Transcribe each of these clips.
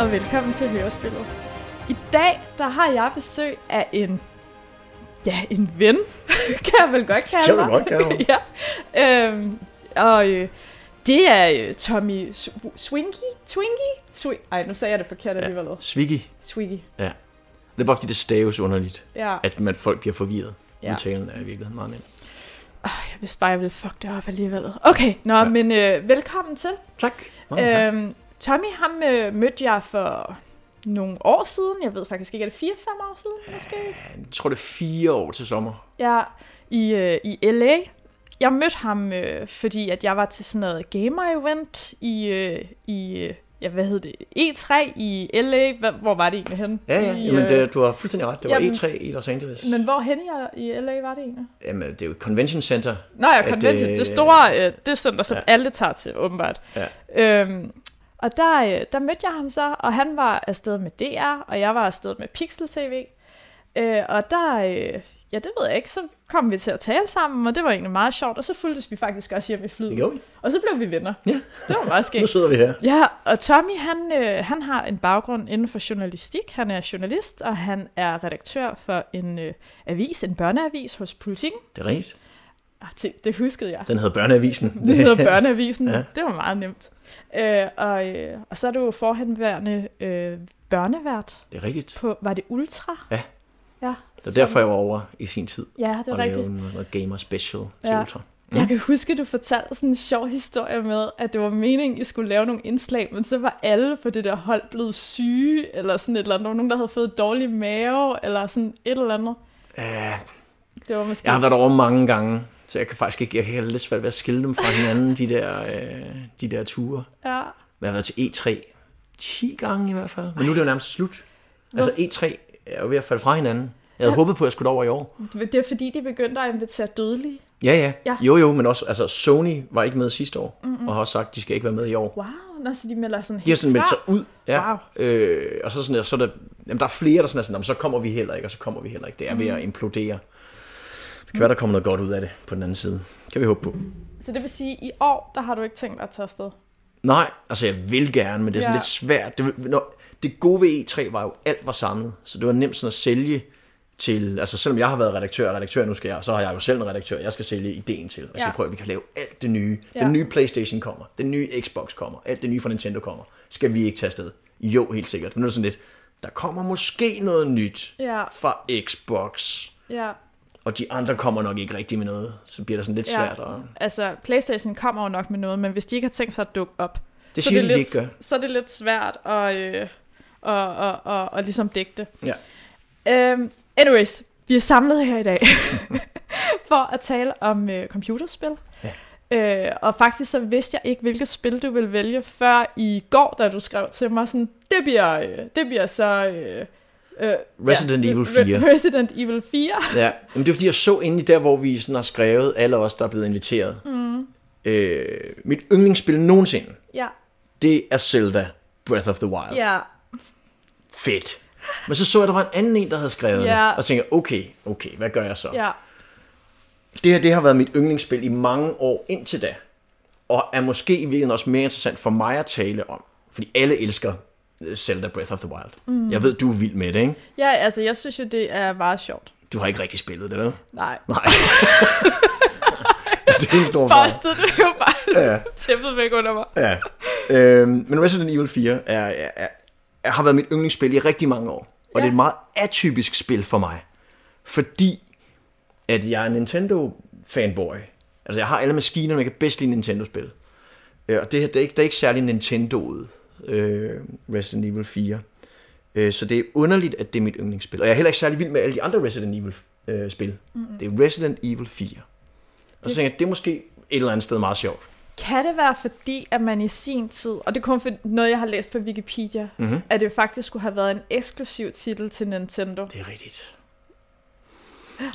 Og velkommen til Hørespillet. I dag, der har jeg besøg af en, ja, en ven, kan jeg vel godt kalde Kan du mig. godt kalde ja. Øhm, og øh, det er øh, Tommy Sw- Swinky? Twinky? Swi- Ej, nu sagde jeg det forkert alligevel. Ja. Swiggy. Swiggy. Ja. Det er bare fordi, det staves underligt, Ja. at man, folk bliver forvirret. Ja. Udtalen er i virkeligheden meget nem. Jeg vidste bare, jeg ville fuck det op alligevel. Okay, nå, ja. Men øh, velkommen til. Tak. Mange tak. Tommy, ham øh, mødte jeg for nogle år siden. Jeg ved faktisk ikke, er det 4-5 år siden måske? Jeg tror, det er fire år til sommer. Ja, i, øh, i LA. Jeg mødte ham, øh, fordi at jeg var til sådan noget gamer-event i, øh, i øh, ja, hvad hed det, E3 i LA. Hvor, var det egentlig henne? Ja, ja. I, Jamen, øh, det, du har fuldstændig ret. Det var jamen- E3 i Los Angeles. Men hvor henne i, LA var det egentlig? Jamen, det er jo convention center. Nå ja, Convention. øh, det store, øh, det center, som ja. alle tager til, åbenbart. Ja. Øhm, og der, øh, der mødte jeg ham så, og han var afsted med DR, og jeg var afsted med Pixel TV. Øh, og der, øh, ja det ved jeg ikke, så kom vi til at tale sammen, og det var egentlig meget sjovt, og så fulgtes vi faktisk også hjem i flyet. Vi. Og så blev vi venner. Ja. Det var meget Nu skægt. sidder vi her. Ja, og Tommy, han, øh, han har en baggrund inden for journalistik. Han er journalist, og han er redaktør for en øh, avis, en børneavis hos Politiken. Det er rigtigt. Ah, det, det huskede jeg. Den hedder Børneavisen. Det hedder Børneavisen. ja. Det var meget nemt. Øh, og, øh, og så er du forhenværende øh, børnevært Det er rigtigt. på, var det Ultra? Ja. Ja, Det er derfor, jeg var over i sin tid. Ja, det er og rigtigt. noget gamer special til Ja. Ultra. Jeg kan huske, du fortalte sådan en sjov historie med, at det var meningen, I skulle lave nogle indslag, men så var alle på det der hold blevet syge, eller sådan et eller andet. Der var nogen, der havde fået dårlig mave, eller sådan et eller andet. Ja, Det var måske... Jeg har været over mange gange, så jeg kan faktisk ikke, jeg kan lidt svært ved at skille dem fra hinanden, de der, øh, de der ture. Ja. Men jeg har været til E3 10 gange i hvert fald, men nu er det jo nærmest slut. Altså E3 er jo ved at falde fra hinanden. Jeg havde håbet på, at jeg skulle over i år. Det er fordi, de begyndte at invitere dødelige. Ja, ja. Ja. Jo, jo, men også, altså Sony var ikke med sidste år, mm-hmm. og har også sagt, at de skal ikke være med i år. Wow, nå, så de melder sådan helt De har sådan meldt sig ud, ja. Wow. Øh, og så, sådan, så er der, jamen, der er flere, der sådan er sådan, "Jamen, så kommer vi heller ikke, og så kommer vi heller ikke. Det er ved at implodere. Det kan være, der kommer noget godt ud af det på den anden side. Kan vi håbe på. Så det vil sige, at i år, der har du ikke tænkt dig at tage afsted? Nej, altså jeg vil gerne, men det er sådan Ja. lidt svært. Det, når, det gode ved E3 var jo, alt var samlet, så det var nemt sådan at sælge til, altså selvom jeg har været redaktør, og redaktør nu skal jeg, så har jeg jo selv en redaktør, jeg skal sælge ideen til, og jeg skal Ja. prøve, at vi kan lave alt det nye. Ja. Den nye Playstation kommer, den nye Xbox kommer, alt det nye fra Nintendo kommer. Skal vi ikke tage afsted? Jo, helt sikkert. Men nu er det sådan lidt, der kommer måske noget nyt Ja. fra Xbox, Ja. Og de andre kommer nok ikke rigtig med noget, så bliver det sådan lidt Ja. svært. Og... Altså, Playstation kommer jo nok med noget, men hvis de ikke har tænkt sig at dukke op, Det så, er det de lidt, ikke gør. så er det lidt svært at, øh, og, og, og, og ligesom dække det. Ja. Um, anyways, vi er samlet her i dag for at tale om øh, computerspil. Ja. Øh, og faktisk så vidste jeg ikke, hvilket spil du ville vælge, før i går, da du skrev til mig sådan, det bliver, øh, det bliver så... Øh, øh, Resident Evil Re- 4. Resident Evil 4. Ja, men det er fordi, jeg så inde i der, hvor vi sådan har skrevet, alle os, der er blevet inviteret. Mm. Øh, mit yndlingsspil nogensinde, Ja. det er Zelda Breath of the Wild. Ja. Fedt. Men så så jeg, at der var en anden en, der havde skrevet Ja. det, og tænkte, okay, okay, hvad gør jeg så? Ja. Det her, det har været mit yndlingsspil i mange år indtil da, og er måske i virkeligheden også mere interessant for mig at tale om, fordi alle elsker Zelda Breath of the Wild. Mm. Jeg ved, du er vild med det, ikke? Ja, altså, jeg synes jo, det er meget sjovt. Du har ikke rigtig spillet det, vel? Nej. Nej. det er en stor fejl. Bostede det jo bare Ja. tæppet væk under mig. Ja. Øhm, men Resident Evil 4 er, er, er, er, har været mit yndlingsspil i rigtig mange år. Og Ja. det er et meget atypisk spil for mig. Fordi at jeg er en Nintendo-fanboy. Altså jeg har alle maskinerne, jeg kan bedst lide Nintendo-spil. Øh, og det her, det er ikke, det er ikke særlig Nintendoet, øh, Resident Evil 4. Øh, så det er underligt, at det er mit yndlingsspil. Og jeg er heller ikke særlig vild med alle de andre Resident Evil-spil. Mm-hmm. Det er Resident Evil 4. Og så tænker jeg, det er måske et eller andet sted meget sjovt. Kan det være fordi, at man i sin tid, og det er kun for noget, jeg har læst på Wikipedia, mm-hmm. at det faktisk skulle have været en eksklusiv titel til Nintendo? Det er rigtigt.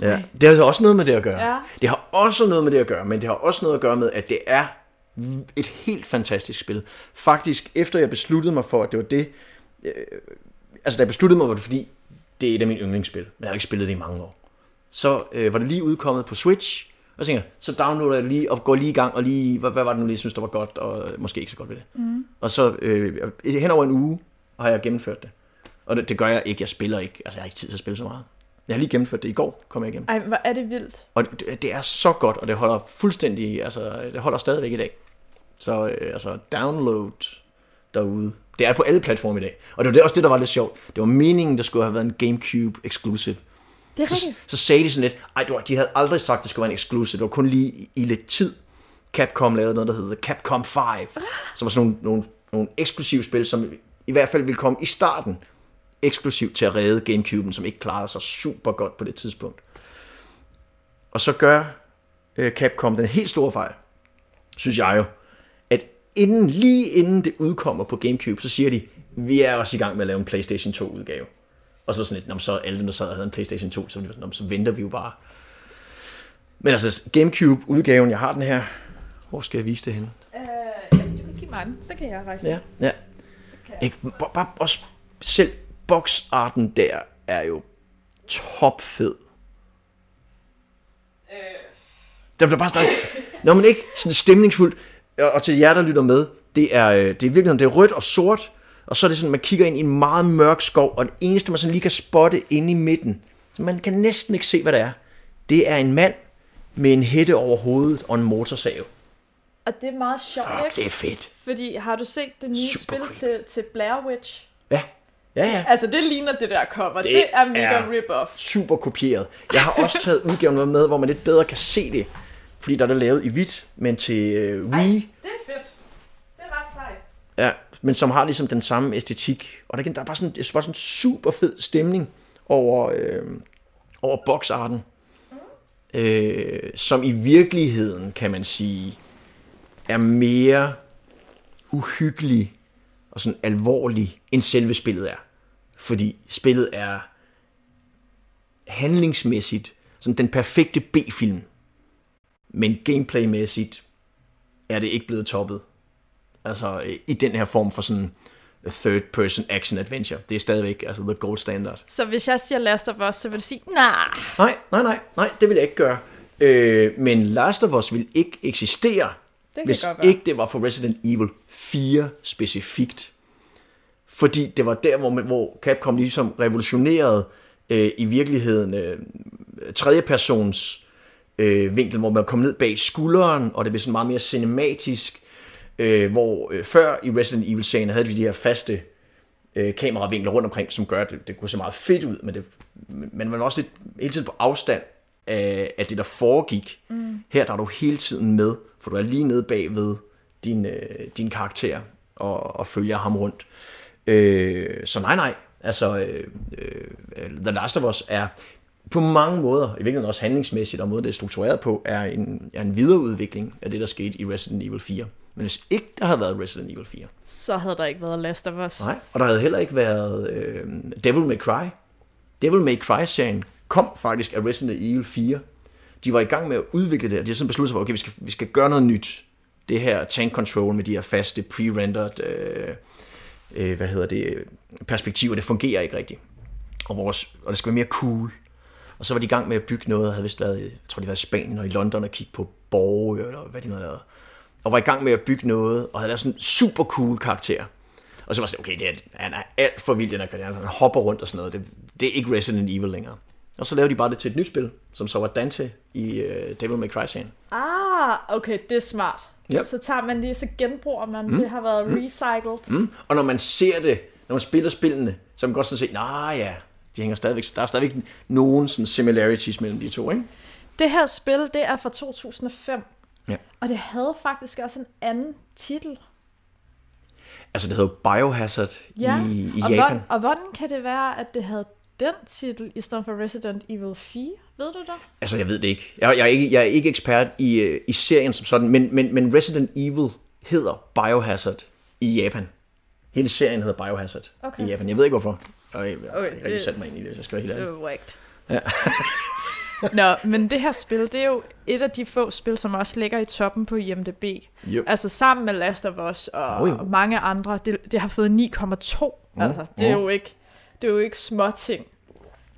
Ja, det har altså også noget med det at gøre. Ja. Det har også noget med det at gøre, men det har også noget at gøre med, at det er et helt fantastisk spil. Faktisk, efter jeg besluttede mig for, at det var det... Øh, altså, da jeg besluttede mig, var det fordi, det er et af mine yndlingsspil, men jeg har ikke spillet det i mange år. Så øh, var det lige udkommet på Switch, og så tænkte jeg, så downloader jeg lige, og går lige i gang, og lige, hvad, hvad var det nu lige, synes, der var godt, og måske ikke så godt ved det. Mm. Og så øh, hen over en uge, har jeg gennemført det. Og det, det gør jeg ikke. Jeg spiller ikke. Altså, jeg har ikke tid til at spille så meget. Jeg har lige gennemført det i går, kom jeg igennem. Ej, hvor er det vildt. Og det, det er så godt, og det holder fuldstændig, altså, det holder stadigvæk i dag. Så øh, altså, download derude. Det er på alle platforme i dag. Og det var det, også det, der var lidt sjovt. Det var meningen, der skulle have været en Gamecube exclusive. Det er Så, rigtigt. så sagde de sådan lidt, ej, var, de havde aldrig sagt, det skulle være en exclusive. Det var kun lige i, i lidt tid. Capcom lavede noget, der hedder Capcom 5. Som var sådan nogle, nogle, nogle eksklusive spil, som i hvert fald ville komme i starten eksklusivt til at redde Gamecube'en, som ikke klarede sig super godt på det tidspunkt. Og så gør øh, Capcom den helt store fejl, synes jeg jo, inden, lige inden det udkommer på Gamecube, så siger de, vi er også i gang med at lave en PlayStation 2 udgave. Og så sådan lidt, "Nå, men så alle dem, der sad og havde en PlayStation 2, så, sådan, "Nå, men så venter vi jo bare. Men altså, Gamecube-udgaven, jeg har den her. Hvor skal jeg vise det henne? Øh, ja, du kan give mig den, så kan jeg rejse. Ja, ja. Så kan jeg. Ikke, bare, bare også selv boxarten der er jo topfed. Øh, Der bliver bare snakket. Når man ikke sådan stemningsfuldt, og til jer, der lytter med, det er, øh, det er i virkeligheden det er rødt og sort, og så er det sådan, man kigger ind i en meget mørk skov, og det eneste, man sådan lige kan spotte inde i midten, så man kan næsten ikke se, hvad det er, det er en mand med en hætte over hovedet og en motorsav. og det er meget sjovt, Fuck, ikke? det er fedt. Fordi har du set det nye Super spil creepy. til, til Blair Witch? Ja, ja, ja. Altså, det ligner det der cover. Det, Det er mega rip-off. super kopieret. Jeg har også taget udgaven med, hvor man lidt bedre kan se det, fordi der er det lavet i hvidt, men til øh, Wii, Det er fedt. Det er ret sejt. Ja, men som har ligesom den samme æstetik. Og der, der er bare sådan, bare sådan en super fed stemning over, øh, over boxarten. Øh, som i virkeligheden, kan man sige, er mere uhyggelig og sådan alvorlig, end selve spillet er. Fordi spillet er handlingsmæssigt sådan den perfekte B-film. Men gameplaymæssigt er det ikke blevet toppet. Altså øh, i den her form for sådan third person action adventure. Det er stadigvæk altså the gold standard. Så hvis jeg siger Last of Us, så vil du sige, nej. Nej, nej, nej, nej, det vil jeg ikke gøre. Øh, men Last of Us vil ikke eksistere, hvis ikke det var for Resident Evil 4 specifikt. Fordi det var der, hvor, hvor Capcom ligesom revolutionerede øh, i virkeligheden øh, tredjepersons øh, vinkel, hvor man kom ned bag skulderen, og det blev sådan meget mere cinematisk. Øh, hvor øh, før i Resident Evil-serien havde vi de her faste øh, kameravinkler rundt omkring, som gør, at det, det kunne se meget fedt ud, men, det, men man var også lidt hele tiden på afstand af, af det, der foregik. Mm. Her der er du hele tiden med, for du er lige nede bag ved din, øh, din karakter og, og følger ham rundt. Øh, så nej, nej. Altså, øh, øh, The Last of Us er på mange måder, i virkeligheden også handlingsmæssigt, og måden det er struktureret på, er en, er en videreudvikling af det, der skete i Resident Evil 4. Men hvis ikke der havde været Resident Evil 4, Så havde der ikke været Last of Us. Nej, og der havde heller ikke været øh, Devil May Cry. Devil May Cry-serien kom faktisk af Resident Evil 4. De var i gang med at udvikle det, og de har sådan besluttet sig for, okay, vi skal, vi skal gøre noget nyt. Det her tank control med de her faste pre-rendered øh, øh, hvad hedder det, perspektiver, det fungerer ikke rigtigt. Og, vores, og det skal være mere cool. Og så var de i gang med at bygge noget, havde vist været, jeg tror de var i Spanien og i London og kigge på borge, eller hvad de nu havde lavet. Og var i gang med at bygge noget, og havde lavet sådan en super cool karakter. Og så var jeg sådan, okay, det er, han er alt for vild, den her karakter. Han hopper rundt og sådan noget. Det, det er ikke Resident Evil længere. Og så lavede de bare det til et nyt spil, som så var Dante i uh, Devil May Cry-serien. Ah, okay, det er smart. Yep. Så tager man lige, så genbruger man, mm. det har været recycled. Mm. Og når man ser det, når man spiller spillene, så kan man godt sådan se, nej ja, de hænger stadigvæk, der er stadigvæk nogen sådan similarities mellem de to, ikke? Det her spil, det er fra 2005. Ja. Og det havde faktisk også en anden titel. Altså det hedder Biohazard Ja, i, i og, Japan. Hvordan, og hvordan kan det være, at det havde den titel i stedet for Resident Evil 4? Ved du det? Altså, jeg ved det ikke. Jeg, jeg, er, ikke, jeg er ikke ekspert i, øh, i serien som sådan, men, men, men Resident Evil hedder Biohazard i Japan. Hele serien hedder Biohazard Okay. i Japan. Jeg ved ikke hvorfor. Og jeg, jeg, Okay, jeg har ikke det- sat mig ind i det, jeg skal være helt Det ærlig. var whacked. Ja. Nå, men det her spil, det er jo et af de få spil, som også ligger i toppen på IMDb. Jo. Altså sammen med Last of Us og, jo. og mange andre. Det, det har fået 9,2. Mm, Altså, det er mm. jo ikke, det er jo ikke små ting.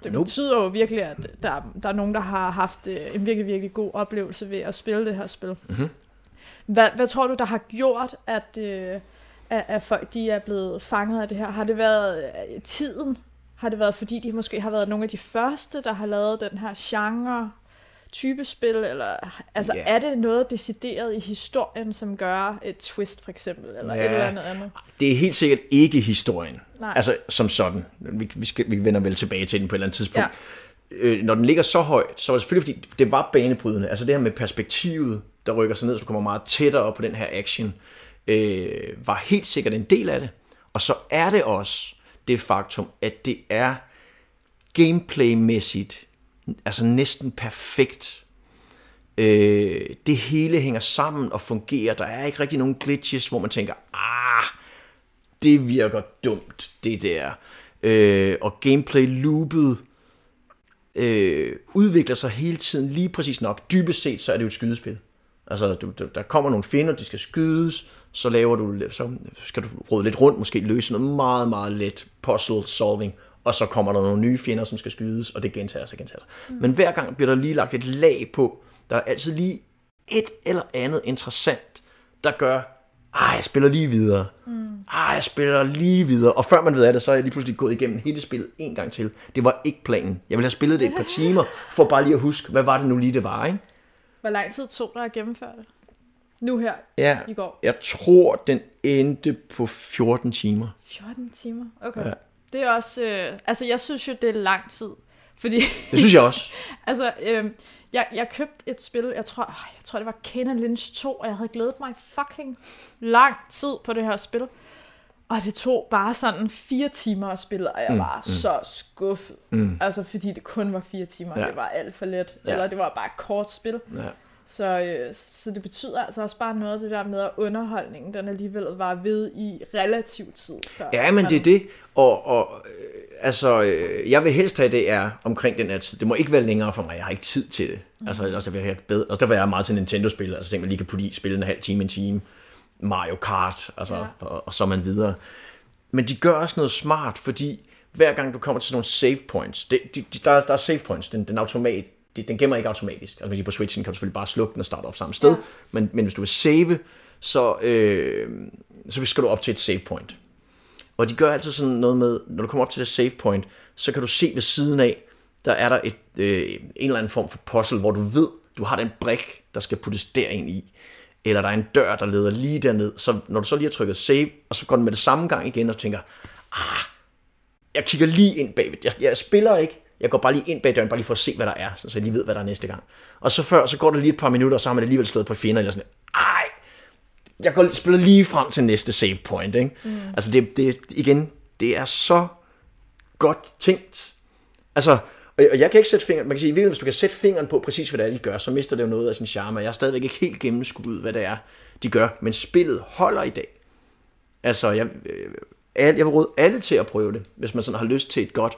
Det Nope. betyder jo virkelig, at der, der er nogen, der har haft øh, en virkelig, virkelig god oplevelse ved at spille det her spil. Mhm. Hvad, hvad tror du, der har gjort, at, øh, at, at folk de er blevet fanget af det her? Har det været øh, tiden? Har det været, fordi de måske har været nogle af de første, der har lavet den her genre type spil, eller altså Ja. er det noget decideret i historien, som gør et twist for eksempel, eller Ja. et eller andet andet? Det er helt sikkert ikke historien. Nej. Altså som sådan. Vi, vi, skal, vi vender vel tilbage til den på et eller andet tidspunkt. Ja. Øh, når den ligger så højt, så er det selvfølgelig fordi, det var banebrydende. Altså det her med perspektivet, der rykker sig ned, så du kommer meget tættere på den her action, øh, Øh, var helt sikkert en del af det. Og så er det også det faktum, at det er gameplaymæssigt altså næsten perfekt. Øh, det hele hænger sammen og fungerer. Der er ikke rigtig nogen glitches, hvor man tænker, ah, det virker dumt, det der. Øh, og gameplay-loopet øh, udvikler sig hele tiden lige præcis nok. Dybest set, så er det jo et skydespil. Altså, du, du, der kommer nogle fjender, de skal skydes, så laver du, så skal du råde lidt rundt, måske løse noget meget, meget let puzzle solving, og så kommer der nogle nye fjender, som skal skydes, og det gentager sig og gentager sig. Mm. Men hver gang bliver der lige lagt et lag på. Der er altid lige et eller andet interessant, der gør, ej, jeg spiller lige videre. Mm. Ej, jeg spiller lige videre. Og før man ved af det, så er jeg lige pludselig gået igennem hele spillet en gang til. Det var ikke planen. Jeg ville have spillet det et par timer, for bare lige at huske, hvad var det nu lige, det var, ikke? Hvor lang tid tog der at gennemføre det? Nu her, Ja, i går. jeg tror, den endte på 14 timer. 14 timer? Okay. Ja. Det er også... Øh, altså, jeg synes jo, det er lang tid. Fordi, Det synes jeg også. altså, øh, jeg, jeg købte et spil, jeg tror, øh, jeg tror, det var Kena Lynch 2, og jeg havde glædet mig fucking lang tid på det her spil. Og det tog bare sådan fire timer at spille, og jeg mm, var mm. så skuffet. Mm. Altså, fordi det kun var fire timer, Ja. det var alt for let. Ja. Eller det var bare et kort spil. Ja. Så, øh, så det betyder altså også bare noget det der med, at underholdningen, den alligevel var ved i relativ tid. Før Ja, men det er det. Og, og øh, altså, øh, jeg vil helst have, det er omkring den her tid. Det må ikke være længere for mig. Jeg har ikke tid til det. Mm. Altså, også derfor, jeg bedre. Altså, derfor er jeg meget til Nintendo-spil. Altså, tænk, man lige kan putte i, spille en halv time, en time. Mario Kart, altså, ja. og, og, så man videre. Men de gør også noget smart, fordi hver gang du kommer til sådan nogle save points, det, de, de, der, der er save points, den, den, automat, de, den gemmer ikke automatisk. Altså på Switchen kan du selvfølgelig bare slukke den og starte op samme sted, ja. men, men hvis du vil save, så, øh, så skal du op til et save point. Og de gør altid sådan noget med, når du kommer op til det save point, så kan du se ved siden af, der er der et, øh, en eller anden form for puzzle, hvor du ved, du har den brik, der skal puttes derind i. Eller der er en dør, der leder lige derned. Så når du så lige har trykket save, og så går den med det samme gang igen, og tænker, ah, jeg kigger lige ind bagved. Jeg, jeg spiller ikke, jeg går bare lige ind bag døren, bare lige for at se, hvad der er, så jeg lige ved, hvad der er næste gang. Og så før, så går det lige et par minutter, og så har man alligevel slået på fjender, eller sådan, ej, jeg går, spiller lige frem til næste save point, ikke? Mm. Altså det, det, igen, det er så godt tænkt. Altså, og jeg, og jeg kan ikke sætte fingeren, man kan sige, i virkeligheden, hvis du kan sætte fingeren på præcis, hvad det er, de gør, så mister det jo noget af sin charme, og jeg er stadigvæk ikke helt gennemskuet, hvad det er, de gør, men spillet holder i dag. Altså, jeg, øh, al- jeg vil råde alle til at prøve det, hvis man sådan har lyst til et godt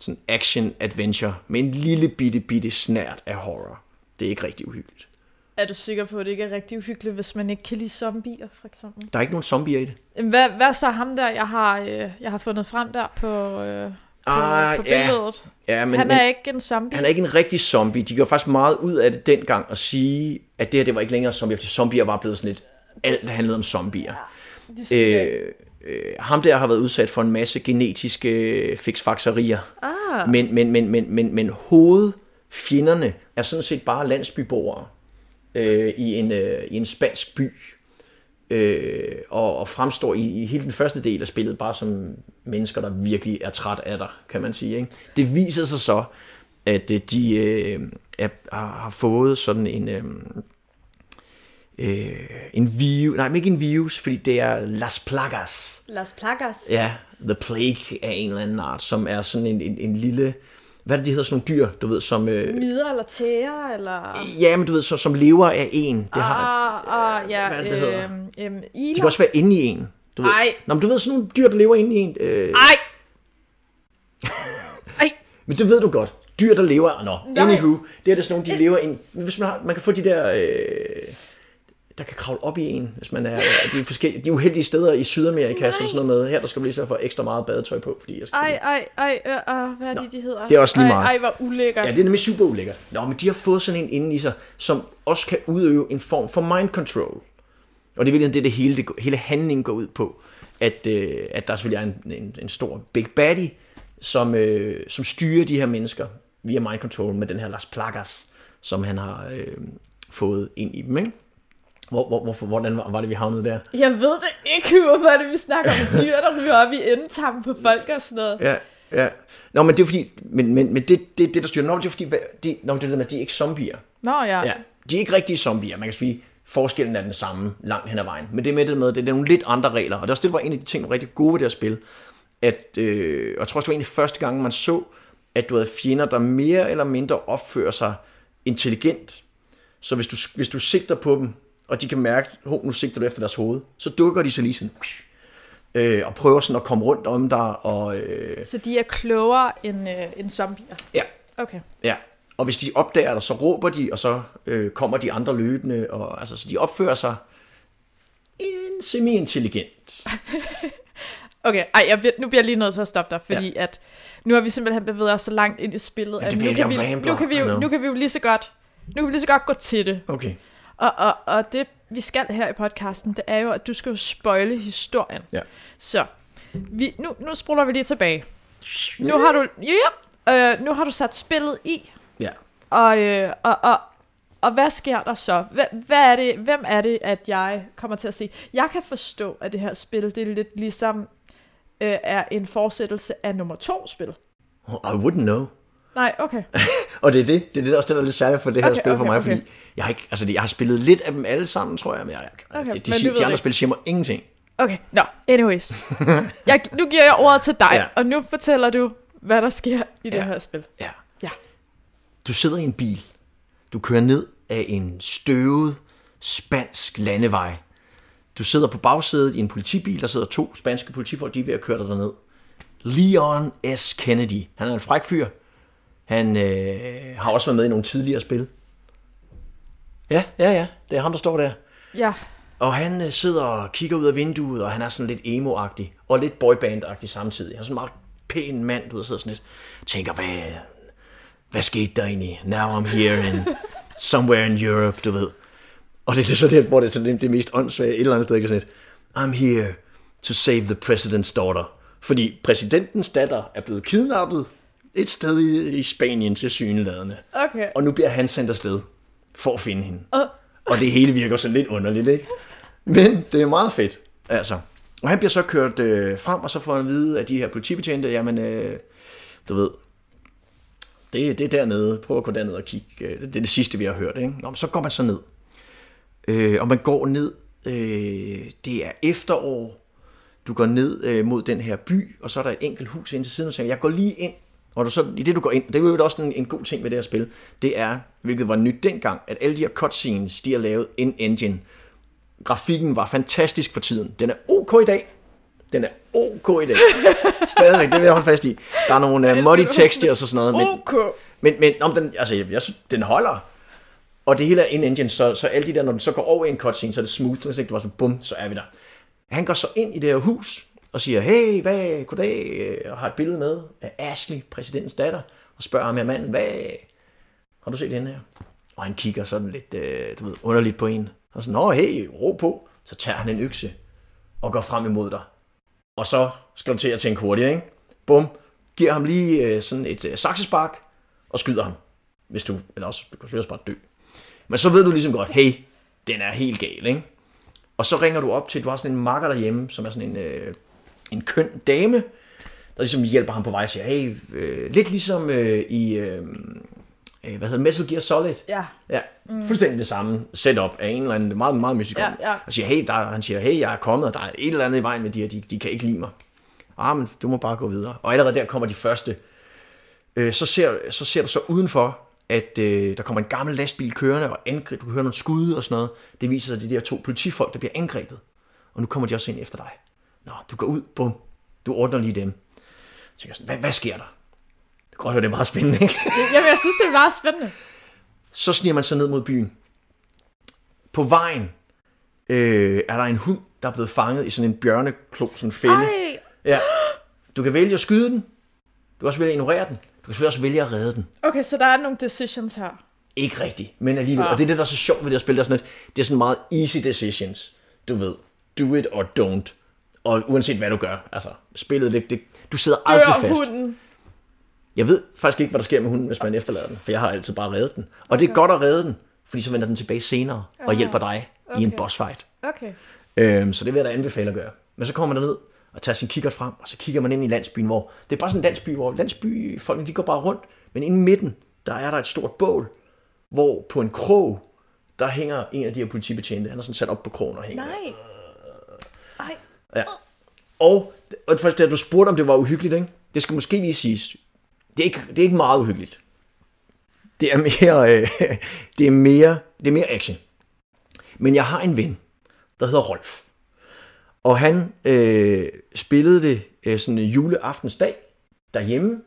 sådan action-adventure med en lille bitte, bitte snært af horror. Det er ikke rigtig uhyggeligt. Er du sikker på, at det ikke er rigtig uhyggeligt, hvis man ikke kan lide zombier, for eksempel? Der er ikke nogen zombier i det. Hvad, hvad så ham der, jeg har, øh, jeg har fundet frem der på, øh, på, Ah, på ja. billedet? Ja, men, han men, er ikke en zombie. han er ikke en rigtig zombie. De gjorde faktisk meget ud af det dengang at sige, at det her det var ikke længere zombie, fordi zombier var blevet sådan lidt, alt handlede om zombier. De Øh, øh, ham der har været udsat for en masse genetiske fiksfakserier. Ah. Men, men, men, men, men, men hovedfjenderne er sådan set bare landsbyboere øh, i, en, øh, i en spansk by. Øh, og, og fremstår i, i hele den første del af spillet bare som mennesker, der virkelig er træt af dig, kan man sige. Ikke? Det viser sig så, at øh, de øh, er, har har fået sådan en... Øh, øh, en virus, nej, men ikke en virus, fordi det er Las Plagas. Las Plagas. Ja, The Plague af en eller anden art, som er sådan en, en, en lille, hvad er det, de hedder, sådan nogle dyr, du ved, som, øh, Mider eller tæer, eller... ja, men du ved, som, som lever af en. Det har, Ah, ah, ja, hvad er det, det hedder? øhm, øhm, de kan også være inde i en. Du ved. Ej. Nå, men du ved, sådan nogle dyr, der lever inde i en. Øh, Ej! Ej! men det ved du godt. Dyr, der lever, nå, Nej. anywho, det er det sådan nogle, de lever ind. Hvis man, har, man kan få de der, øh, der kan kravle op i en, hvis man er de, forskellige, de uheldige steder i Sydamerika, som sådan noget med, her der skal du lige så få ekstra meget badetøj på, fordi jeg skal Ej, ej, ej, øh, øh, hvad er det, de hedder? det er også lige ej, meget. Ej, hvor ulækkert. Ja, det er nemlig super ulækkert. Nå, men de har fået sådan en inde i sig, som også kan udøve en form for mind control. Og det er virkelig det, det hele, det, hele handlingen går ud på, at, øh, at der selvfølgelig er en, en, en stor big baddie, som, øh, som styrer de her mennesker via mind control med den her Las Plagas, som han har øh, fået ind i dem, ikke? Hvor, hvor, hvorfor, hvordan var det, vi havnede der? Jeg ved det ikke, hvorfor er det, vi snakker om dyr, der ryger op i endetampen på folk og sådan noget. Ja, ja. Nå, men det er fordi, men, men, men det, det, det, der styrer, nå, det er fordi, hvad- de, nå, det er det med, at de er ikke zombier. Nå ja. Ja, de er ikke rigtige zombier. Man kan sige, forskellen er den samme langt hen ad vejen. Men det er med det med, det er nogle lidt andre regler. Og det er også det, var en af de ting, der var rigtig gode ved det her spil. At, øh, og jeg tror også, det var egentlig første gang, man så, at du havde fjender, der mere eller mindre opfører sig intelligent. Så hvis du, hvis du sigter på dem, og de kan mærke, at nu sigter du efter deres hoved, så dukker de sig lige sådan, øh, og prøver sådan at komme rundt om dig. Og, øh, Så de er klogere end, øh, end zombier. ja, Okay. Ja, og hvis de opdager dig, så råber de, og så øh, kommer de andre løbende, og altså, så de opfører sig en semi-intelligent. Okay, ej, jeg nu bliver jeg lige nødt til at stoppe dig, fordi ja. at nu har vi simpelthen bevæget os så langt ind i spillet, Ja, at nu kan, vi, nu, kan vi nu kan vi jo lige så godt, nu kan vi lige så godt gå til det. Okay. Og, og, og det, vi skal her i podcasten, det er jo, at du skal jo spoile historien. Ja. Så, vi, nu, nu spoler vi lige tilbage. Nu har du, ja, øh, nu har du sat spillet i, Ja. og, øh, og, og, og hvad sker der så? Hvad, hvad er det, hvem er det, at jeg kommer til at se? Jeg kan forstå, at det her spil, det er lidt ligesom øh, er en fortsættelse af nummer to spil. I wouldn't know. Nej, okay. Og det er det, det er det der også det, der er lidt særligt for det her Okay, spil for okay, mig, okay. fordi jeg har, ikke, altså, jeg har spillet lidt af dem alle sammen, tror jeg, men jeg, Okay, de, de, men de ved andre det. spil siger mig ingenting. Okay, nå, anyways. Jeg, nu giver jeg ordet til dig, Ja. og nu fortæller du, hvad der sker i det Ja. her spil. Ja. Ja. Du sidder i en bil. Du kører ned af en støvet spansk landevej. Du sidder på bagsædet i en politibil. Der sidder to spanske politifolk, de er ved at køre dig derned. Leon S. Kennedy. Han er en fræk fyr. Han øh, har også været med i nogle tidligere spil. Ja, ja, ja. Det er ham, der står der. Ja, Og han øh, sidder og kigger ud af vinduet, og han er sådan lidt emo-agtig, og lidt boyband-agtig samtidig. Han er sådan en meget pæn mand, du ved, sidder sådan lidt, tænker, hvad, hvad skete der egentlig? Now I'm here in somewhere in Europe, du ved. Og det, det er så det, hvor det er sådan det, det mest åndssvage et eller andet sted, ikke? sådan lidt, I'm here to save the president's daughter. Fordi præsidentens datter er blevet kidnappet et sted i, i Spanien til syneladende. okay. Og nu bliver han sendt afsted for at finde hende. Og, Og det hele virker sådan lidt underligt, ikke? Men det er meget fedt, altså. Og han bliver så kørt øh, frem, og så får han at vide af de her politibetjente, jamen, øh, du ved, det, det er dernede, prøv at gå derned og kigge, øh, det, det er det sidste, vi har hørt, ikke? Nå, men så går man så ned. Øh, og man går ned, øh, det er efterår, du går ned øh, mod den her by, og så er der et enkelt hus ind til siden, og tænker, jeg går lige ind, og du så, i det du går ind, det er jo også en, en god ting ved det her spil, det er, hvilket var nyt dengang, at alle de her cutscenes, de er lavet in engine. Grafikken var fantastisk for tiden. Den er ok i dag. Den er ok i dag. Stadigvæk, det vil jeg holde fast i. Der er nogle uh, muddy textures og sådan noget, men, ok. men, men om den, altså, jeg, jeg synes, den holder. Og det hele er in-engine, så, så alle de der, når den så går over i en cutscene, så er det smooth, så det var sådan, bum, så er vi der. Han går så ind i det her hus, og siger, hey, hvad, goddag, øh, og har et billede med af Ashley, præsidentens datter, og spørger ham her manden, hvad, har du set hende her? Og han kigger sådan lidt, øh, du ved, underligt på en, og sådan, nå, hey, ro på. Så tager han en økse, og går frem imod dig. Og så skal du til at tænke hurtigt, ikke? Bum, giver ham lige øh, sådan et øh, saksespark, og skyder ham. Hvis du, eller også, du kan selvfølgelig bare dø. Men så ved du ligesom godt, hey, den er helt gal, ikke? Og så ringer du op til, du har sådan en makker derhjemme, som er sådan en, øh, en køn dame, der ligesom hjælper ham på vej og siger, hey, øh, lidt ligesom øh, i, øh, øh, hvad hedder Metal Gear Solid. Ja. Ja, mm. fuldstændig det samme setup af en eller anden meget, meget musical. Ja, ja. Og siger, hey, der, han siger, hey, jeg er kommet, og der er et eller andet i vejen med de her, de, de kan ikke lide mig. Ah, men du må bare gå videre. Og allerede der kommer de første. Øh, så, ser, så ser du så udenfor, at øh, der kommer en gammel lastbil kørende, og angreb, du kan høre nogle skud og sådan noget. Det viser sig, at de her to politifolk, der bliver angrebet. Og nu kommer de også ind efter dig. Nå, du går ud, bum, du ordner lige dem. Så tænker jeg sådan, hvad, hvad sker der? Det kan godt høre, det er meget spændende, ikke? Jamen, jeg synes, det er meget spændende. Så sniger man sig ned mod byen. På vejen øh, er der en hund, der er blevet fanget i sådan en bjørneklo, sådan en fælde. Ej, Ja. Du kan vælge at skyde den. Du kan også vælge at ignorere den. Du kan selvfølgelig også vælge at redde den. okay, så der er nogle decisions her. Ikke rigtigt, men alligevel. Ah. Og det er det, der er så sjovt ved det at spille. Det er sådan, et, det er sådan meget easy decisions. du ved, do it or don't. Og uanset hvad du gør, altså, spillet, det, det, du sidder aldrig Dør fast. hunden. Jeg ved faktisk ikke, hvad der sker med hunden, hvis man efterlader den, for jeg har altid bare reddet den. Og det er godt at redde den, fordi så vender den tilbage senere og hjælper dig i en okay. boss fight. Okay. Øhm, så det vil jeg da anbefale at gøre. Men så kommer man ned og tager sin kikkert frem, og så kigger man ind i landsbyen, hvor det er bare sådan en landsby, hvor landsbyfolkene de går bare rundt, men inde i midten, der er der et stort bål, hvor på en krog, der hænger en af de her politibetjente. Han er sådan sat op på krogen og hænger. Nej. Ej. Ja. Og, og først, da du spurgte, om det var uhyggeligt, ikke? det skal måske lige siges. Det er ikke, det er ikke meget uhyggeligt. Det er mere, øh, det er mere, det er mere action. Men jeg har en ven, der hedder Rolf. Og han øh, spillede det øh, sådan en juleaftensdag derhjemme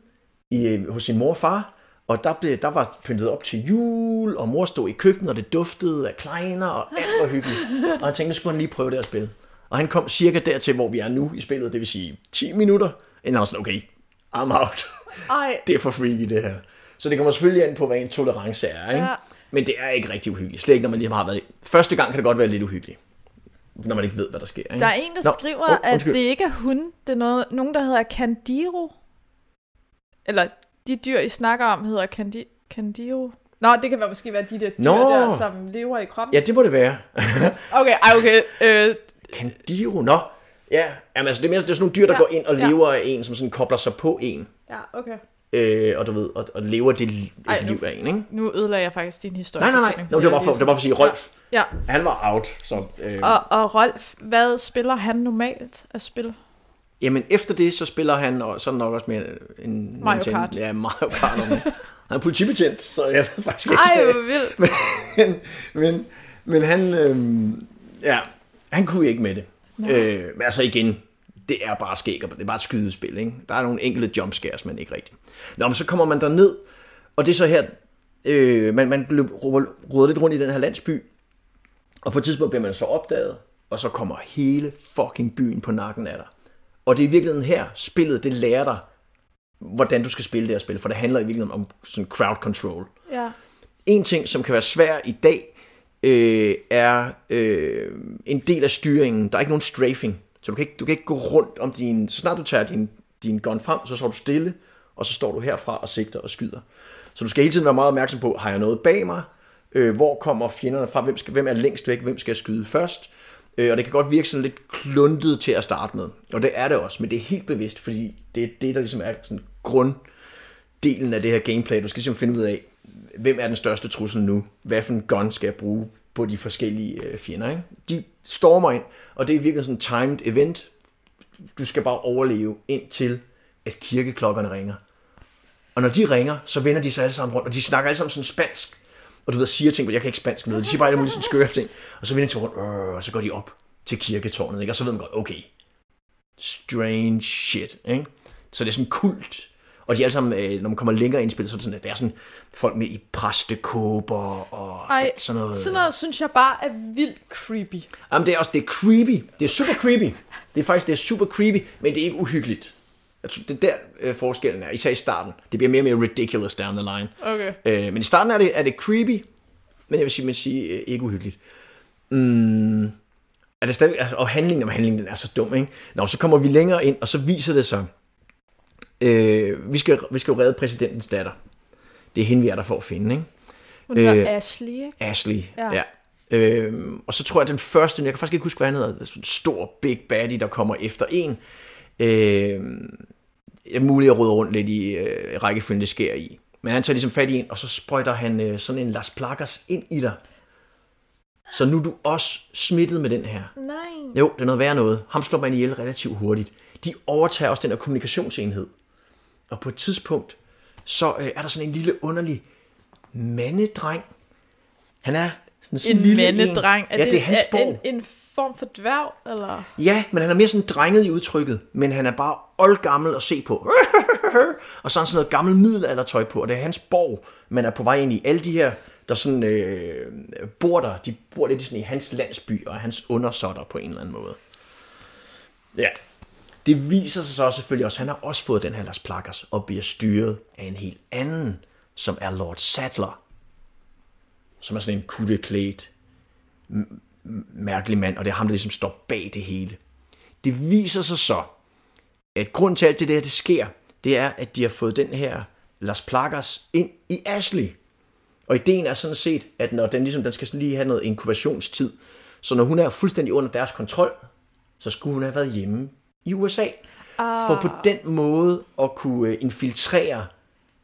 i, øh, hos sin mor og far. Og der, blev, der var pyntet op til jul, og mor stod i køkkenet, og det duftede af kleiner, og alt var hyggeligt. Og han tænkte, nu skulle han lige prøve det at spille. Og han kom cirka dertil, hvor vi er nu i spillet, det vil sige 10 minutter. Inden han var sådan, okay, I'm out. Ej. Det er for freaky, det her. Så det kommer selvfølgelig an på, hvad en tolerance er. Ikke? Ja. Men det er ikke rigtig uhyggeligt. Slet ikke, når man lige har været det. Første gang kan det godt være lidt uhyggeligt. Når man ikke ved, hvad der sker. Ikke? Der er en, der Nå, skriver, åh, at undskyld. det ikke er hunde. Det er noget, nogen, der hedder Candiro. Eller de dyr, I snakker om, hedder Candi Candiro. Nå, det kan være, måske være de der dyr Nå. der, som lever i kroppen. Ja, det må det være. Okay, ej, okay. Øh, Candiro, nå. Ja, jamen, altså, det, er mere, det er sådan nogle dyr, der Ja, går ind og ja. lever af en, som sådan kobler sig på en. ja, okay. Øh, og du ved, og, og lever det et Ej, nu- liv af en, ikke? Nu ødelagde jeg faktisk din historie. Nej, nej, nej. Nå, det var for, det var for at sige, Rolf, Ja. han var out. Så, øh, Og, og Rolf, hvad spiller han normalt af spil? Jamen efter det, så spiller han, og så nok også med en... Mario Nintendo- Kart. Ja, Mario Kart. Han er politibetjent, så jeg ved faktisk ikke... Ej, hvor vildt. men, men, men han, øhm, ja, han kunne ikke med det. Øh, men altså igen, det er bare skæg, det er bare et skydespil, ikke? Der er nogle enkelte jumpscares, men ikke rigtigt. Nå, men så kommer man der ned, og det er så her, øh, man, man blev rodet lidt rundt i den her landsby, og på et tidspunkt bliver man så opdaget, og så kommer hele fucking byen på nakken af dig. Og det er i virkeligheden her, spillet, det lærer dig, hvordan du skal spille det her spil, for det handler i virkeligheden om sådan crowd control. Ja. En ting, som kan være svær i dag, øh, er øh, en del af styringen. Der er ikke nogen strafing. Så du kan ikke, du kan ikke gå rundt om din... Så snart du tager din, din gun frem, så står du stille, og så står du herfra og sigter og skyder. Så du skal hele tiden være meget opmærksom på, har jeg noget bag mig? Øh, hvor kommer fjenderne fra? Hvem, skal, hvem er længst væk? Hvem skal jeg skyde først? Øh, og det kan godt virke sådan lidt kluntet til at starte med. Og det er det også, men det er helt bevidst, fordi det er det, der ligesom er sådan grunddelen af det her gameplay. Du skal ligesom finde ud af, hvem er den største trussel nu? Hvad for en gun skal jeg bruge på de forskellige øh, fjender? Ikke? De stormer ind, og det er virkelig sådan en timed event. Du skal bare overleve indtil, at kirkeklokkerne ringer. Og når de ringer, så vender de sig alle sammen rundt, og de snakker alle sammen sådan spansk. Og du ved, siger ting, men jeg kan ikke spansk noget. De siger bare alle mulige sådan skøre ting. Og så vender de sig rundt, øh, og så går de op til kirketårnet, ikke? Og så ved man godt, okay, strange shit, ikke? Så det er sådan kult. Og de er alle sammen, øh, når man kommer længere ind i spillet, så er det sådan, at der er sådan folk med i præstekåber og Ej, sådan noget. sådan noget synes jeg bare er vildt creepy. Jamen, det er også det er creepy. Det er super creepy. Det er faktisk det er super creepy, men det er ikke uhyggeligt. Jeg tror, det er der øh, forskellen er, især i starten. Det bliver mere og mere ridiculous down the line. Okay. Øh, men i starten er det, er det creepy, men jeg vil sige, man sige øh, ikke uhyggeligt. Mm, er det stadig, altså, og handlingen om handlingen, den er så dum, ikke? Nå, så kommer vi længere ind, og så viser det sig, øh, vi, skal, vi skal jo redde præsidentens datter. Det er hende, vi er der for at finde, ikke? Hun hedder Øh, Ashley, ikke? Ashley. Ja. Ja. Øhm, og så tror jeg, at den første, jeg kan faktisk ikke huske, hvad han hedder, sådan en stor big baddie, der kommer efter en. Øhm, det er muligt at rode rundt lidt i øh, rækkefølgen, det sker i. Men han tager ligesom fat i en, og så sprøjter han øh, sådan en Las Plagas ind i dig. Så nu er du også smittet med den her. Nej. Jo, det er noget værre noget. Ham slår man ihjel relativt hurtigt. De overtager også den her kommunikationsenhed. Og på et tidspunkt, så øh, er der sådan en lille underlig mandedreng. Han er sådan, sådan En lille mandedreng. En. Ja, det er hans er en, en form for dværg, eller? Ja, men han er mere sådan drenget i udtrykket. Men han er bare oldgammel at se på. og så har han sådan noget gammelt middelaldertøj på. Og det er hans borg, man er på vej ind i. Alle de her, der sådan øh, bor der, de bor lidt i, sådan, i hans landsby og er hans undersåtter på en eller anden måde. Ja. Det viser sig så selvfølgelig også, at han har også fået den her Las Plagas og bliver styret af en helt anden, som er Lord Sadler. Som er sådan en kutteklædt mærkelig mand, og det er ham, der ligesom står bag det hele. Det viser sig så, at grund til alt det der, det sker, det er, at de har fået den her Las Plagas ind i Ashley. Og ideen er sådan set, at når den, ligesom, den skal lige have noget inkubationstid, så når hun er fuldstændig under deres kontrol, så skulle hun have været hjemme i USA. Ah. For på den måde at kunne øh, infiltrere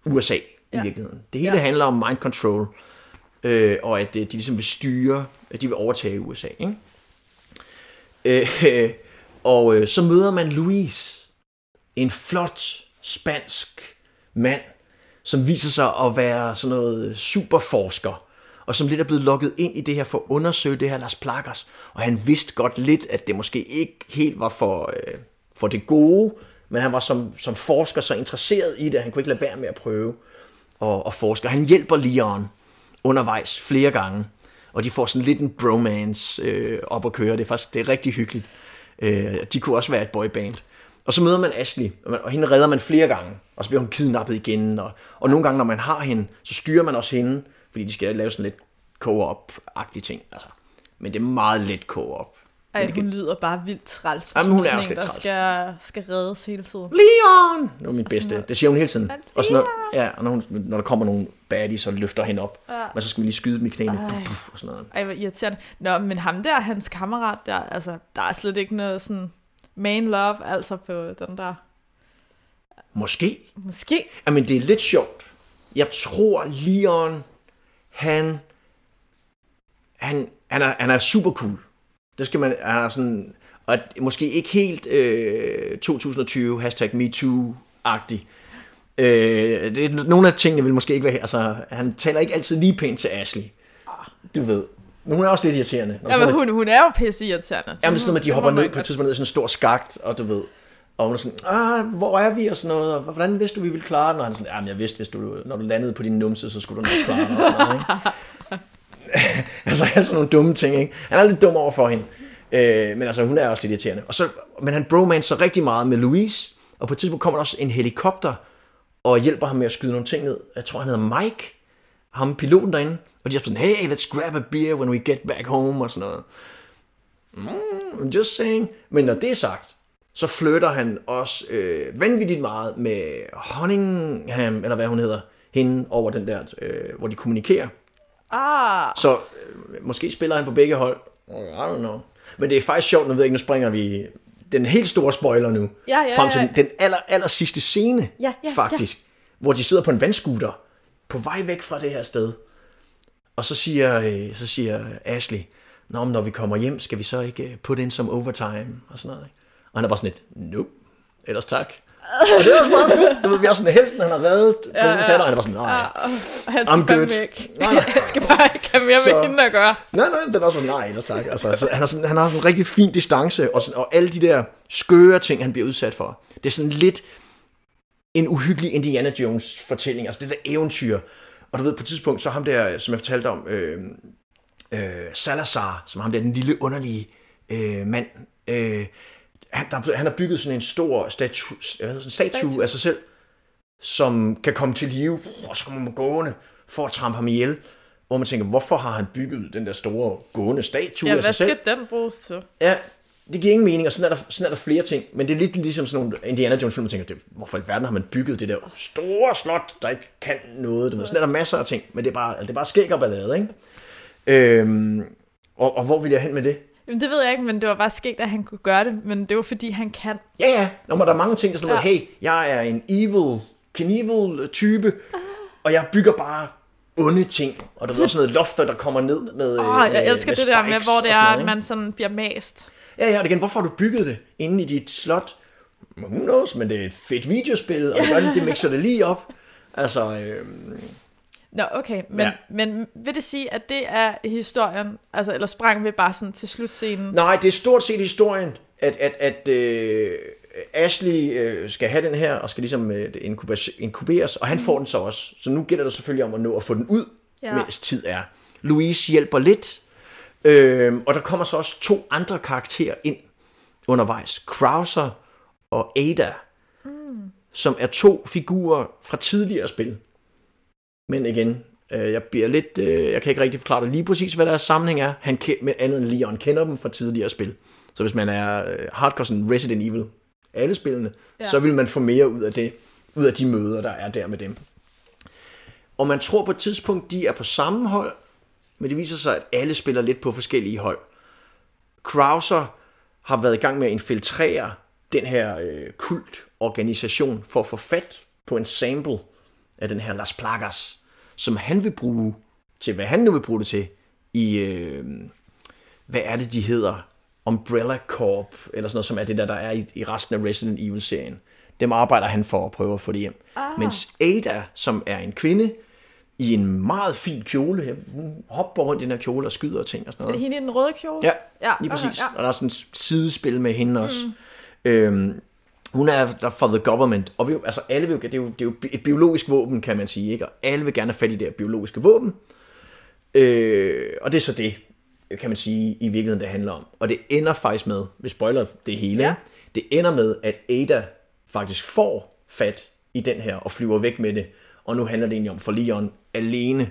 USA i ja. virkeligheden. Det hele ja. handler om mind control, øh, og at øh, de ligesom vil styre, at de vil overtage USA. Ikke? Øh, og øh, så møder man Louise, en flot spansk mand, som viser sig at være sådan noget superforsker, og som lidt er blevet lukket ind i det her for at undersøge det her Lars Plakkers. Og han vidste godt lidt, at det måske ikke helt var for, øh, for det gode, men han var som, som forsker så interesseret i det, at han kunne ikke lade være med at prøve at, at forske. Og han hjælper Leon undervejs flere gange, og de får sådan lidt en bromance øh, op at køre. Det er faktisk det er rigtig hyggeligt. Øh, de kunne også være et boyband. Og så møder man Ashley, og hende redder man flere gange, og så bliver hun kidnappet igen. Og, og nogle gange, når man har hende, så styrer man også hende, fordi de skal lave sådan lidt co-op-agtige ting. Altså. Men det er meget let co-op. Ej, hun lyder bare vildt træls. Jamen, hun er også lidt der skal, skal reddes hele tiden. Leon! Det var min bedste. Det siger hun hele tiden. Og så når, ja, og når, hun, når der kommer nogle baddies, så løfter hende op. Ja. Men så skal vi lige skyde dem i knæene. Ej. Og sådan noget. Ej, hvor irriterende. Nå, men ham der, hans kammerat der, altså, der er slet ikke noget sådan man love, altså på den der... Måske. Måske. Jamen, det er lidt sjovt. Jeg tror, Leon, han, han, han, er, han er super cool. Det skal man, han er sådan, og måske ikke helt øh, 2020 hashtag MeToo-agtig. Øh, det, nogle af tingene vil måske ikke være, altså, han taler ikke altid lige pænt til Ashley. Du ved. Men hun er også lidt irriterende. Ja, men hun, hun er jo pisse irriterende. Jamen, sådan noget at de hopper ned på et tidspunkt ned i sådan en stor skagt, og du ved, og hun er sådan, ah, hvor er vi og sådan noget, og hvordan vidste du, vi ville klare den? Og han er sådan, jamen jeg vidste, hvis du, når du landede på din numse, så skulle du nok klare den og sådan noget, ikke? altså, han er sådan nogle dumme ting, ikke? Han er lidt dum over for hende. Øh, men altså, hun er også lidt irriterende. Og så, men han bromancer så rigtig meget med Louise, og på et tidspunkt kommer der også en helikopter, og hjælper ham med at skyde nogle ting ned. Jeg tror, han hedder Mike, ham piloten derinde, og de er sådan, hey, let's grab a beer when we get back home, og sådan noget. Mm, just saying. Men når det er sagt, så flytter han også øh, vanvittigt meget med Honningham, eller hvad hun hedder, hende over den der, øh, hvor de kommunikerer. Ah. Så øh, måske spiller han på begge hold. I don't know. Men det er faktisk sjovt, nu ved jeg ikke, nu springer vi den helt store spoiler nu. Ja, ja, frem til den aller, aller sidste scene, ja, ja, faktisk. Ja. Hvor de sidder på en vandskuter, på vej væk fra det her sted. Og så siger, øh, så siger Ashley, Nå, men når vi kommer hjem, skal vi så ikke øh, put in som overtime og sådan noget. Ikke? Og han er bare sådan lidt, nope, ellers tak. og det er også meget fedt. Du ved, vi er sådan helten, han har reddet ja, ja. datter, og han er bare sådan, nej, ja, han skal bare væk. Nej, nej. han skal bare ikke have mere så, med hende at gøre. Nej, nej, den er også sådan, nej, ellers tak. Altså, så han, har sådan, han har sådan en rigtig fin distance, og, sådan, og alle de der skøre ting, han bliver udsat for. Det er sådan lidt en uhyggelig Indiana Jones fortælling, altså det der eventyr, og du ved, på et tidspunkt, så ham der, som jeg fortalte om, øh, øh, Salazar, som ham der, den lille underlige øh, mand, øh, han, der, han har bygget sådan en stor statue, hvad hedder, sådan, statue, statue af sig selv, som kan komme til live, og så kommer man gående for at trampe ham ihjel. Hvor man tænker, hvorfor har han bygget den der store gående statue ja, af sig selv? Ja, hvad skal den bruges til? Ja, det giver ingen mening, og sådan er, der, sådan er der flere ting. Men det er lidt ligesom sådan nogle Indiana Jones film, man tænker, det, hvorfor i verden har man bygget det der store slot, der ikke kan noget. Du ved. Sådan er der masser af ting, men det er bare, det er bare skæg og ballade, ikke? Øhm, og, og hvor vil jeg hen med det? Jamen, det ved jeg ikke, men det var bare skægt, at han kunne gøre det, men det var fordi, han kan. Ja, ja. Når der er mange ting, der sådan ja. hey, jeg er en evil, Knievel type, ah. og jeg bygger bare onde ting, og der er også noget lofter, der kommer ned med Åh, oh, jeg elsker med det der med, hvor det er, at man sådan bliver mast. Ja, ja, og igen, hvorfor har du bygget det inde i dit slot? Who knows, men det er et fedt videospil, og det, gør, det mixer det lige op. Altså, øh... Nå, okay, men, ja. men vil det sige, at det er historien, altså, eller sprang vi bare sådan til slutscenen? Nej, det er stort set historien, at, at, at øh, Ashley øh, skal have den her, og skal ligesom øh, inkuberes, inkuberes, og han mm. får den så også. Så nu gælder det selvfølgelig om at nå at få den ud, ja. mens tid er. Louise hjælper lidt, øh, og der kommer så også to andre karakterer ind undervejs. Krauser og Ada, mm. som er to figurer fra tidligere spil. Men igen, Øh, jeg bliver lidt, øh, jeg kan ikke rigtig forklare dig lige præcis, hvad deres sammenhæng er. Han ke- med andet end Leon kender dem fra tidligere spil. Så hvis man er øh, hardcore sådan Resident Evil, alle spillene, ja. så vil man få mere ud af det, ud af de møder, der er der med dem. Og man tror på et tidspunkt, de er på samme hold, men det viser sig, at alle spiller lidt på forskellige hold. Krauser har været i gang med at infiltrere den her øh, kultorganisation for at få fat på en sample af den her Las Plagas, som han vil bruge til, hvad han nu vil bruge det til, i, øh, hvad er det, de hedder? Umbrella Corp, eller sådan noget, som er det der, der er i, i resten af Resident Evil-serien. Dem arbejder han for at prøve at få det hjem. Ah. Mens Ada, som er en kvinde, i en meget fin kjole. Hun hopper rundt i den her kjole og skyder og ting og sådan noget. Er det hende i den røde kjole? Ja, ja lige præcis. Okay, ja. Og der er sådan et sidespil med hende også. Mm. Øhm, hun er der for the government, og vi, altså alle vil, det, er jo, det er jo et biologisk våben, kan man sige, ikke? og alle vil gerne have fat i det her biologiske våben. Øh, og det er så det, kan man sige, i virkeligheden det handler om. Og det ender faktisk med, vi spoiler det hele, ja. det ender med, at Ada faktisk får fat i den her, og flyver væk med det. Og nu handler det egentlig om for Leon alene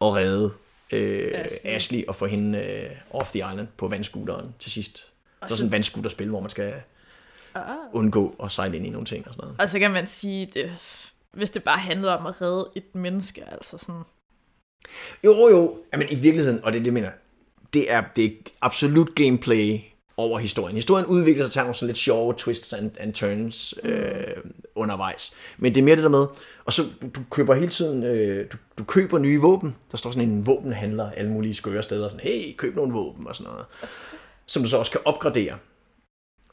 at redde øh, Ashley. Ashley og få hende øh, off the island på vandscooteren til sidst. Og så sådan et vandscooterspil, hvor man skal ah. undgå at sejle ind i nogle ting og sådan noget. Og så kan man sige, det, hvis det bare handlede om at redde et menneske, altså sådan... Jo, jo, men i virkeligheden, og det er det, jeg mener, det er, det er absolut gameplay over historien. Historien udvikler sig til nogle sådan lidt sjove twists and, and turns mm. øh, undervejs. Men det er mere det der med, og så du, du køber hele tiden, øh, du, du køber nye våben. Der står sådan en våbenhandler alle mulige skøre steder, sådan, hey, køb nogle våben og sådan noget. Som du så også kan opgradere.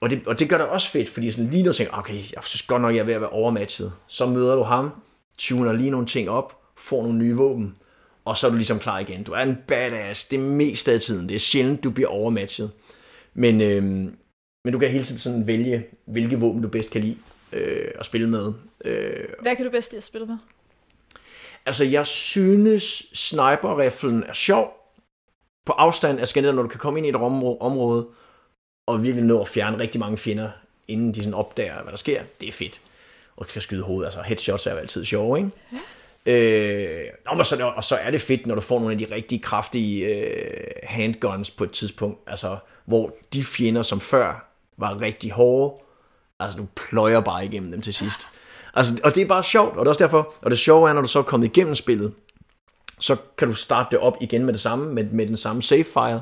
Og det, og det gør det også fedt, fordi sådan lige nu tænker okay, jeg synes godt nok, jeg er ved at være overmatchet. Så møder du ham, tuner lige nogle ting op, får nogle nye våben, og så er du ligesom klar igen. Du er en badass det meste af tiden. Det er sjældent, du bliver overmatchet. Men, øh, men du kan hele tiden sådan vælge, hvilke våben du bedst kan lide øh, at spille med. Øh, Hvad kan du bedst lide at spille med? Altså, jeg synes, sniper er sjov. På afstand af skændet, når du kan komme ind i et område, og virkelig nå at fjerne rigtig mange fjender, inden de sådan opdager, hvad der sker. Det er fedt. Og kan skyde hovedet. Altså, headshots er jo altid sjove, ikke? Ja. Øh, og, så, og så er det fedt, når du får nogle af de rigtig kraftige øh, handguns på et tidspunkt, altså hvor de fjender, som før var rigtig hårde, altså du pløjer bare igennem dem til sidst. Altså, og det er bare sjovt, og det er også derfor, og det sjove er, når du så er kommet igennem spillet, så kan du starte det op igen med det samme, med, med den samme save file,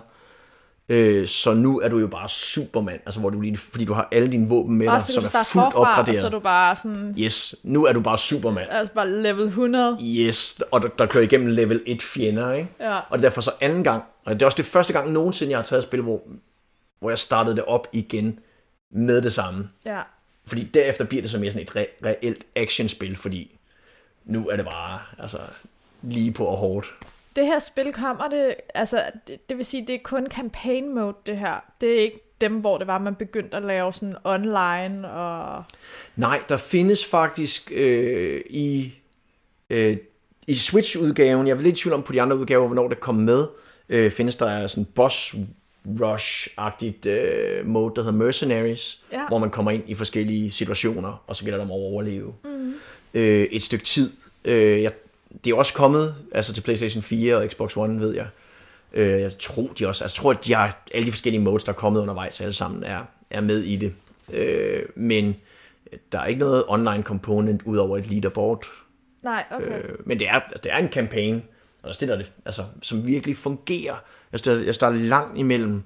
Øh, så nu er du jo bare Superman, altså hvor du fordi du har alle dine våben med dig, som er fuldt forfra, opgraderet. så er du bare sådan... Yes, nu er du bare Superman. Altså bare level 100. Yes, og der, der kører igennem level 1 fjender, ikke? Ja. Og derfor så anden gang, og det er også det første gang nogensinde, jeg har taget et spil, hvor, hvor jeg startede det op igen med det samme. Ja. Fordi derefter bliver det så mere sådan et re- reelt actionspil, fordi nu er det bare altså, lige på og hårdt det her spil kommer det, altså det, det vil sige, det er kun campaign mode det her. Det er ikke dem, hvor det var, man begyndte at lave sådan online og... Nej, der findes faktisk øh, i, øh, i Switch-udgaven, jeg vil lidt i tvivl om på de andre udgaver, hvornår det kom med, øh, findes der sådan boss rush-agtigt øh, mode, der hedder Mercenaries, ja. hvor man kommer ind i forskellige situationer, og så gælder det om at overleve mm. øh, et stykke tid. Øh, jeg det er også kommet altså til PlayStation 4 og Xbox One, ved jeg. Øh, jeg tror, de også, altså, jeg tror, at de har alle de forskellige modes, der er kommet undervejs, alle sammen er, er med i det. Øh, men der er ikke noget online component ud over et leaderboard. Nej, okay. Øh, men det er, altså, det er en campaign, og der det, altså, som virkelig fungerer. Jeg synes, jeg står langt imellem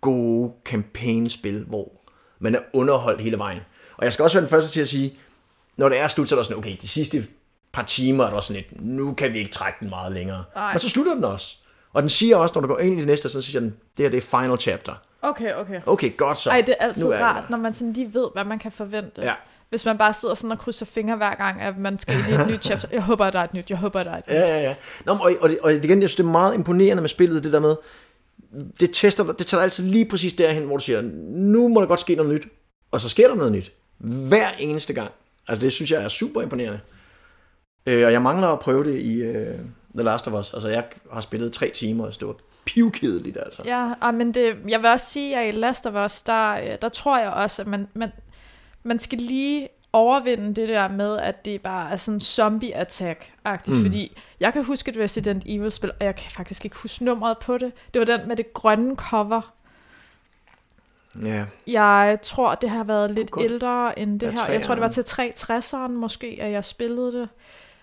gode campaign-spil, hvor man er underholdt hele vejen. Og jeg skal også være den første til at sige, når det er slut, så er der sådan, okay, de sidste par timer, er der sådan lidt, nu kan vi ikke trække den meget længere. Ej. Men så slutter den også. Og den siger også, når du går ind i det næste, så siger den, det her det er final chapter. Okay, okay. Okay, godt så. Ej, det er altid er rart, det. når man sådan lige ved, hvad man kan forvente. Ja. Hvis man bare sidder sådan og krydser fingre hver gang, at man skal i et nyt chapter. Jeg håber, der er et nyt. Jeg håber, der er et nyt. Ja, ja, ja. Nå, og, og, og igen, jeg synes, det er meget imponerende med spillet, det der med, det, tester, det tager altid lige præcis derhen, hvor du siger, nu må der godt ske noget nyt. Og så sker der noget nyt. Hver eneste gang. Altså det synes jeg er super imponerende. Øh, og jeg mangler at prøve det i uh, The Last of Us. Altså, jeg har spillet tre timer, og det var pivkedeligt, altså. Ja, ah, men det, jeg vil også sige, at i Last of Us, der, øh, der tror jeg også, at man, man, man skal lige overvinde det der med, at det bare er sådan zombie-attack-agtigt, mm. fordi jeg kan huske et Resident Evil-spil, og jeg kan faktisk ikke huske nummeret på det. Det var den med det grønne cover. Ja. Jeg tror, det har været lidt godt. ældre end det Ja, her. Jeg tror, det var til 360'eren måske, at jeg spillede det.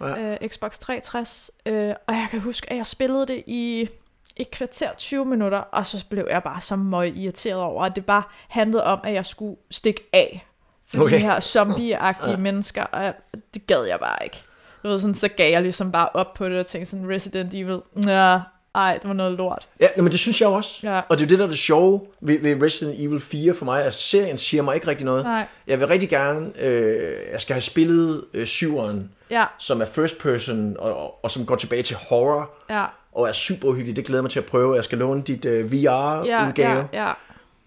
Ja. Øh, Xbox 360. Øh, og jeg kan huske, at jeg spillede det i et kvarter 20 minutter, og så blev jeg bare så møg irriteret over, at det bare handlede om, at jeg skulle stikke af for okay. De her zombie-agtige ja. mennesker, og jeg, det gad jeg bare ikke. Du ved, sådan, så gav jeg ligesom bare op på det, og tænkte sådan, Resident Evil, ja, ej, det var noget lort. Ja, men det synes jeg også. Ja. Og det er det, der er det sjove ved, ved Resident Evil 4 for mig. Altså, serien siger mig ikke rigtig noget. Nej. Jeg vil rigtig gerne, øh, jeg skal have spillet øh, syveren, Ja, som er first person, og, og, og som går tilbage til horror, ja, og er super uhyggeligt. Det glæder mig til at prøve. Jeg skal låne dit øh, ja, VR-udgave. ja, ja.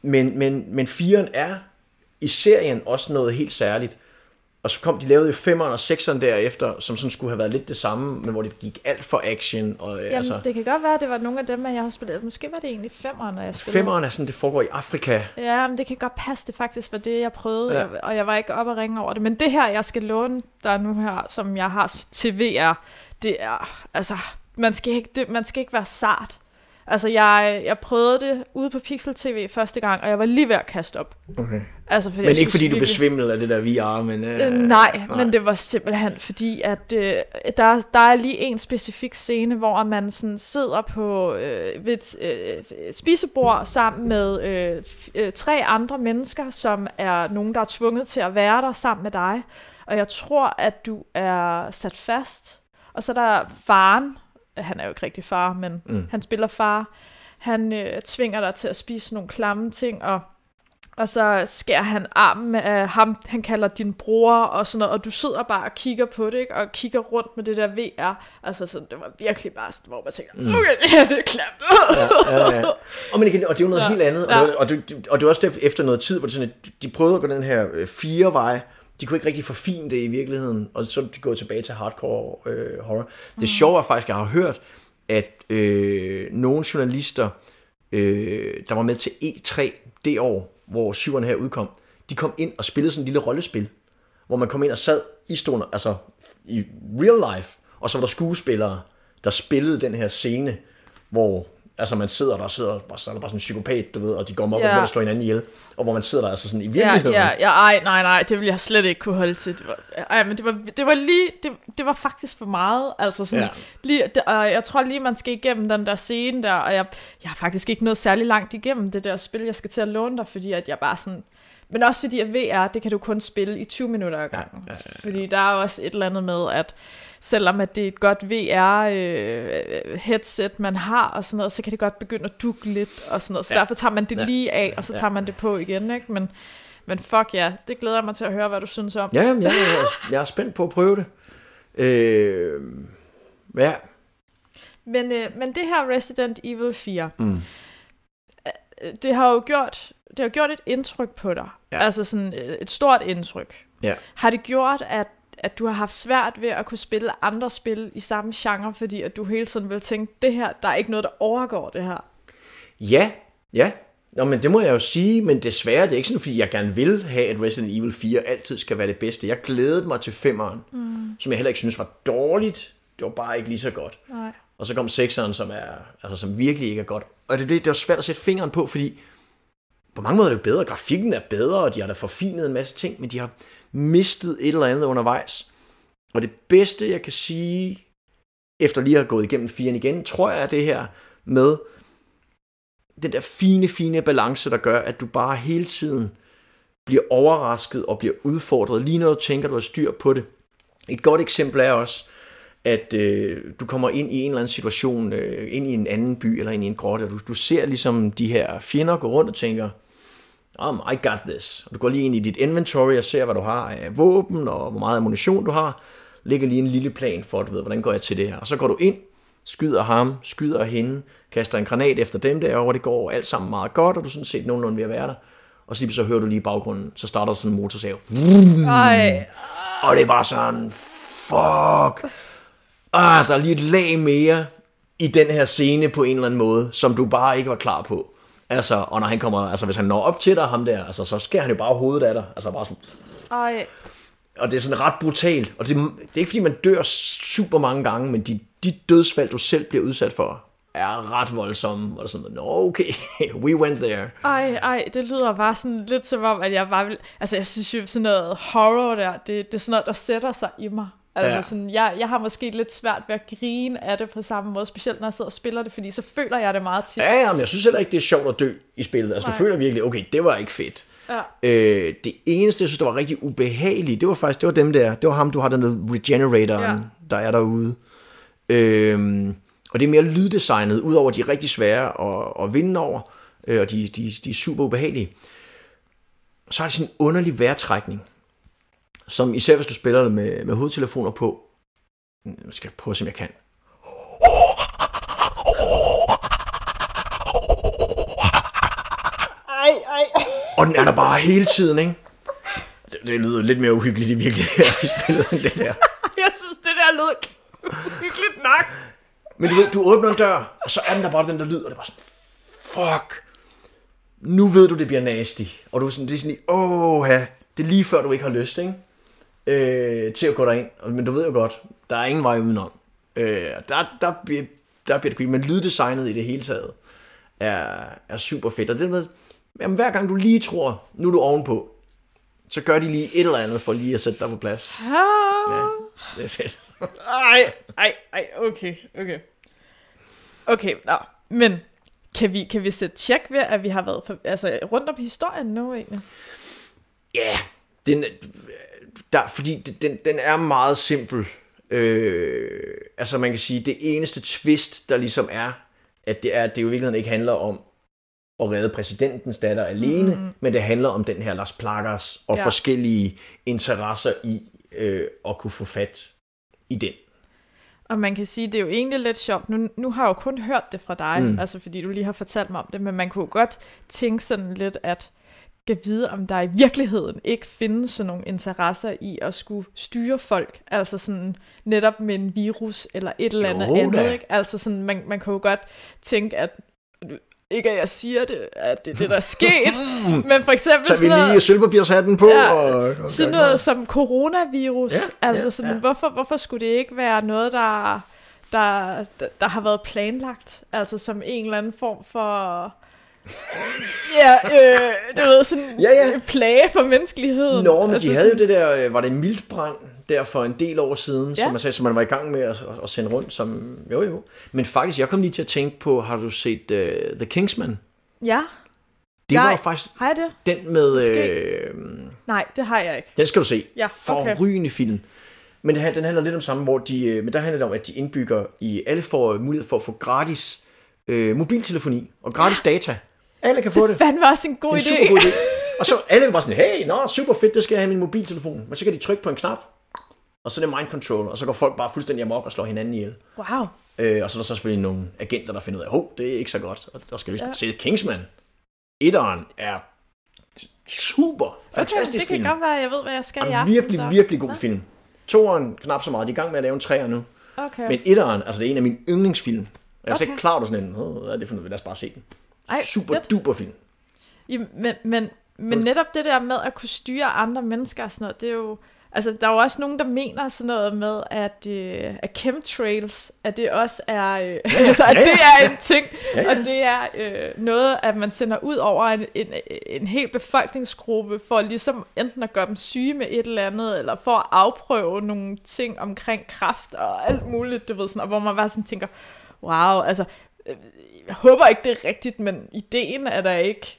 Men, men, men 4'eren er i serien også noget helt særligt. Og så kom de lavede jo 5'eren og 6'eren derefter, som sådan skulle have været lidt det samme, men hvor det gik alt for action. Og, øh, Jamen, altså, det kan godt være, at det var nogle af dem, jeg har spillet. Måske var det egentlig femmeren, når jeg spillede. 5'eren er sådan, det foregår i Afrika. Ja, men det kan godt passe, det faktisk var det, jeg prøvede, ja. og jeg var ikke oppe og ringe over det. Men det her, jeg skal låne der nu her, som jeg har til VR, det er, altså, man skal ikke, det, man skal ikke være sart. Altså, jeg, jeg prøvede det ude på Pixel TV første gang, og jeg var lige ved at kaste op. Okay. Altså, fordi Men ikke synes fordi du virkelig- besvimlede af det der VR, men... Øh, Øh, nej, men det var simpelthen fordi, at øh, der, der er lige en specifik scene, hvor man sådan sidder på øh, ved et øh, spisebord sammen med øh, øh, tre andre mennesker, som er nogen, der er tvunget til at være der sammen med dig. Og jeg tror, at du er sat fast. Og så er der faren, han er jo ikke rigtig far, men mm. han spiller far. Han øh, tvinger dig til at spise nogle klamme ting, og og så skærer han armen af ham, han kalder din bror og sådan noget, og du sidder bare og kigger på det, ikke? og kigger rundt med det der VR. Altså, så det var virkelig bare sådan, hvor man tænker, okay, det her det er klamt. ja, ja, ja. Og, men igen, og det er jo noget ja. Helt andet. Og, det, og, det, og det var også efter noget tid, hvor det sådan, at de prøvede at gå den her øh, fire vej. De kunne ikke rigtig forfine det i virkeligheden, og så er de gået tilbage til hardcore øh, horror. Det sjove er faktisk, at jeg har hørt, at øh, nogle journalister, øh, der var med til E3 det år, hvor syveren her udkom, de kom ind og spillede sådan en lille rollespil, hvor man kom ind og sad i stolen, altså i real life, og så var der skuespillere, der spillede den her scene, hvor altså man sidder der og sidder, og så er der bare sådan en psykopat, du ved, og de går op og Ja. begynder at slå hinanden ihjel, og hvor man sidder der altså sådan i Ja, virkeligheden. ja, ja, ej, nej, nej, det ville jeg slet ikke kunne holde til. Det var, ej, men det var, det var lige, det, det var faktisk for meget. Altså sådan, Ja. ja. lige, det, og jeg tror lige, man skal igennem den der scene der, og jeg, jeg har faktisk ikke nået særlig langt igennem det der spil, jeg skal til at låne dig, fordi at jeg bare sådan, men også fordi at VR, det kan du kun spille i 20 minutter ad gangen. Ja, ja, ja. Fordi der er også et eller andet med, at selvom at det er et godt VR-headset, man har og sådan noget, så kan det godt begynde at dukke lidt og sådan noget. Så Ja. derfor tager man det Ja. lige af, og så Ja. tager man det på igen, ikke? Men, men fuck ja, det glæder jeg mig til at høre, hvad du synes om. Ja, jamen, jeg, er, jeg er spændt på at prøve det. Øh, ja, Men, øh, men det her Resident Evil 4, Mm. øh, det har jo gjort, det har gjort et indtryk på dig. Ja. Ja. Altså sådan øh, et stort indtryk. Ja. Har det gjort, at, at du har haft svært ved at kunne spille andre spil i samme genre, fordi at du hele tiden vil tænke, det her, der er ikke noget, der overgår det her? Ja, ja. Nå, men det må jeg jo sige, men desværre, det er ikke sådan, fordi jeg gerne vil have, at Resident Evil 4 altid skal være det bedste. Jeg glædede mig til 5'eren, mm. som jeg heller ikke synes var dårligt. Det var bare ikke lige så godt. Nej. Og så kom 6'eren, som, er, altså, som virkelig ikke er godt. Og det, det, det var svært at sætte fingeren på, fordi på mange måder er det bedre. Grafikken er bedre, og de har da forfinet en masse ting, men de har mistet et eller andet undervejs. Og det bedste, jeg kan sige, efter lige at have gået igennem firen igen, tror jeg er det her med den der fine, fine balance, der gør, at du bare hele tiden bliver overrasket og bliver udfordret, lige når du tænker, du har styr på det. Et godt eksempel er også, at øh, du kommer ind i en eller anden situation, øh, ind i en anden by eller ind i en grotte, og du, du ser ligesom de her fjender gå rundt og tænker, um, I got this. Og du går lige ind i dit inventory og ser, hvad du har af våben og hvor meget ammunition du har. Lægger lige en lille plan for, at du ved, hvordan går jeg til det her. Og så går du ind, skyder ham, skyder hende, kaster en granat efter dem der, og det går alt sammen meget godt, og du er sådan set nogenlunde ved at være der. Og så, så hører du lige i baggrunden, så starter sådan en motorsav. Ej, Og det er bare sådan, fuck. Ah, der er lige et lag mere i den her scene på en eller anden måde, som du bare ikke var klar på. Altså, og når han kommer, altså hvis han når op til dig, ham der, altså, så skærer han jo bare hovedet af dig. Altså bare sådan, ej. og det er sådan ret brutalt. Og det, det er ikke, fordi man dør super mange gange, men de, de dødsfald, du selv bliver udsat for, er ret voldsomme. Og sådan, no, okay, we went there. Ej, ej, det lyder bare sådan lidt som om, at jeg bare vil... Altså, jeg synes jo, sådan noget horror der, det, det er sådan noget, der sætter sig i mig. Altså, Ja. sådan, jeg, jeg har måske lidt svært ved at grine af det på samme måde, specielt når jeg sidder og spiller det, fordi så føler jeg det meget tit. Ja, ja, men jeg synes heller ikke, det er sjovt at dø i spillet. Altså, Nej. du føler virkelig, okay, det var ikke fedt. Ja. Øh, det eneste, jeg synes, der var rigtig ubehageligt, det var faktisk, det var dem der, det var ham, du har den der regeneratoren, Ja. der er derude. Øhm, og det er mere lyddesignet, udover de er rigtig svære at, at vinde over, øh, og de, de, de er super ubehagelige. Så er det sådan en underlig vejrtrækning, som især hvis du spiller det med, med hovedtelefoner på, jeg skal prøve at se, om jeg kan. Ej, ej. Og den er der bare hele tiden, ikke? Det, det lyder lidt mere uhyggeligt i virkeligheden, i spillet, end det der. Jeg synes, det der lød hyggeligt nok. Men du ved, du åbner en dør, og så er den der bare den der lyd, og det er bare sådan, fuck. Nu ved du, det bliver nasty. Og du er sådan, det er sådan, åh, ja, det er lige før, du ikke har lyst, ikke? Øh, til at gå derind. Men du ved jo godt, der er ingen vej udenom. Øh, der, der, bliver, der bliver det creepy. Men lyddesignet i det hele taget er, er super fedt. Og det med, jamen, hver gang du lige tror, nu er du ovenpå, så gør de lige et eller andet for lige at sætte dig på plads. Ja, det er fedt. Ej, ej, ej, okay, okay. Okay, nå, men kan vi, kan vi sætte tjek ved, at vi har været for, altså, rundt om historien nu egentlig? Ja, den, der, fordi den- den, er meget simpel. Øh, altså man kan sige, det eneste twist, der ligesom er, at det er, at det jo i virkeligheden ikke handler om at redde præsidentens datter alene, mm. men det handler om den her Las Plagas og Ja. forskellige interesser i øh, at kunne få fat i den. Og man kan sige, det er jo egentlig lidt sjovt. Nu, nu har jeg jo kun hørt det fra dig, mm. altså fordi du lige har fortalt mig om det, men man kunne godt tænke sådan lidt, at kan vide, om der i virkeligheden ikke findes sådan nogle interesser i at skulle styre folk. Altså sådan netop med en virus eller et eller andet Jo andet. Ikke? Altså sådan, man, man kan jo godt tænke, at ikke at jeg siger det, at det er det, der er sket, men for eksempel Så vi sådan noget, lige sølvpapirshatten på. Ja, og, og, sådan noget som coronavirus. Ja, altså ja, sådan, ja. Hvorfor, hvorfor skulle det ikke være noget, der, der, der, der har været planlagt? Altså som en eller anden form for... Ja, øh, du ved, sådan Ja, ja. en plage for menneskeligheden. Nå, men altså, de havde jo sådan, det der, øh, var det mildbrand der for en del år siden, Ja. ja. som man sagde, som man var i gang med at, at, sende rundt, som, jo jo. Men faktisk, jeg kom lige til at tænke på, har du set uh, The Kingsman? Ja, Det Nej. var faktisk har jeg det? den med, Måske. øh, Nej, det har jeg ikke. den skal du se, Ja, okay. forrygende film. Men det, den handler lidt om samme, hvor de, øh, men der handler det om, at de indbygger i, alle får mulighed for at få gratis øh, mobiltelefoni og gratis data. Alle kan få det. Det fandme også en god Det er en idé. super god idé. Og så alle bare sådan, hey, nå, super fedt, det skal jeg have i min mobiltelefon. Men så kan de trykke på en knap, og så er det mind control, og så går folk bare fuldstændig amok og slår hinanden ihjel. Wow. Øh, og så er der så selvfølgelig nogle agenter, der finder ud af, hov, det er ikke så godt, og der skal vi ja. se Kingsman. Etteren er super, Okay, fantastisk det kan film. godt være, jeg ved, hvad jeg skal i En aften. virkelig, så. virkelig god film. Toeren knap så meget, de er i gang med at lave en træer nu. Okay. Men etteren, altså det er en af mine yndlingsfilm. Jeg er okay. Okay. ikke klar over sådan en, "Åh, hvad er det for noget, lad os bare se den. Ej, super fedt. duper film. Jamen, men, men, men netop det der med at kunne styre andre mennesker og sådan noget, det er jo... Altså, der er jo også nogen, der mener sådan noget med, at, øh, at chemtrails, at det også er, øh, altså, at ja, det ja. er en ting, Ja, ja. og det er øh, noget, at man sender ud over en, en, en hel befolkningsgruppe, for ligesom enten at gøre dem syge med et eller andet, eller for at afprøve nogle ting omkring kraft og alt muligt, du ved sådan, og hvor man bare sådan tænker, wow, altså, jeg håber ikke, det er rigtigt, men ideen er der ikke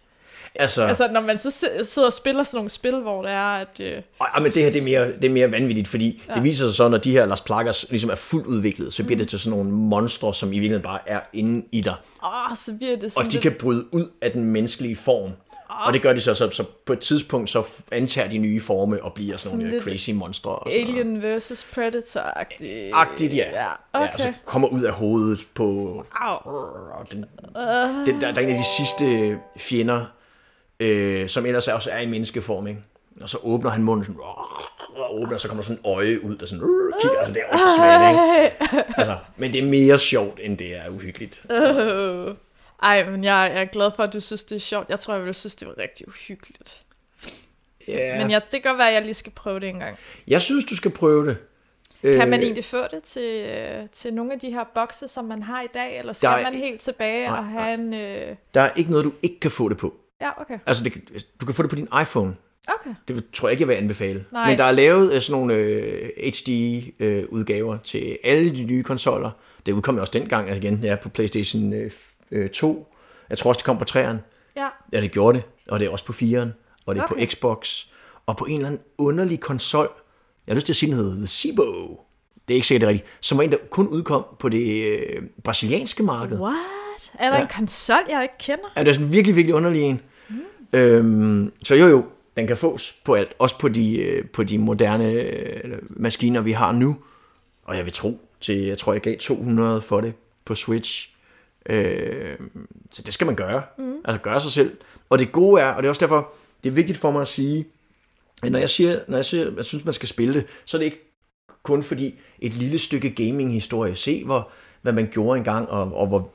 Altså, Altså, når man så si- sidder og spiller sådan nogle spil, hvor det er, at... Øh, og, men det her det er, mere, det er mere vanvittigt, fordi ja. det viser sig så, når de her Las Plagas ligesom er fuldt udviklet, så bliver det til sådan nogle monstre, som i virkeligheden bare er inde i dig. åh, så bliver det sådan Og de lidt... kan bryde ud af den menneskelige form. Og det gør de så, så, så på et tidspunkt, så antager de nye forme og bliver sådan, Sådan nogle lidt crazy monstre. Og sådan noget. Alien versus Predator-agtigt. Agtigt, ja. Ja, ja okay. og så kommer ud af hovedet på... Og den, den, der, der er en af de sidste fjender, øh, som ellers også er i menneskeform, ikke? Og så åbner han munden sådan, og åbner, og så kommer der sådan en øje ud, der sådan, uh, kigger, altså det er også svært, ikke? Altså, men det er mere sjovt, end det er uhyggeligt. Øh. Ej, men jeg, er glad for, at du synes, det er sjovt. Jeg tror, jeg ville synes, det var rigtig uhyggeligt. Ja. Men jeg, det kan godt være, at jeg lige skal prøve det en gang. Jeg synes, du skal prøve det. Kan man Øh, egentlig få det til, øh, til nogle af de her bokse, som man har i dag, eller skal er man helt tilbage Nej, og have en... Øh... Der er ikke noget, du ikke kan få det på. Ja, okay. Altså, det, du kan få det på din iPhone. Okay. Det tror jeg ikke, jeg vil anbefale. Nej. Men der er lavet øh, sådan nogle øh, HD-udgaver til alle de nye konsoller. Det udkom jo også dengang, altså igen, ja, på PlayStation øh, øh, 2. Jeg tror også, det kom på 3'eren. Ja. Ja, det gjorde det. Og det er også på 4'eren. Og det er Okay. på Xbox. Og på en eller anden underlig konsol. Jeg har lyst til at sige, den hedder The Cibo. Det er ikke sikkert det rigtigt. Som var en, der kun udkom på det øh, brasilianske marked. What? Er der Ja. en konsol, jeg ikke kender? Ja, det er sådan en virkelig, virkelig underlig en. Mm. Øhm, så jo jo, den kan fås på alt. Også på de, øh, på de moderne øh, maskiner, vi har nu. Og jeg vil tro til, jeg tror, jeg gav 200 for det på Switch. Øh, så det skal man gøre. Mm. Altså gøre sig selv. Og det gode er, og det er også derfor, det er vigtigt for mig at sige, at når jeg siger, når jeg, siger, at jeg synes, man skal spille det, så er det ikke kun fordi et lille stykke gaming-historie. Se, hvor, hvad man gjorde engang, og, og, hvor,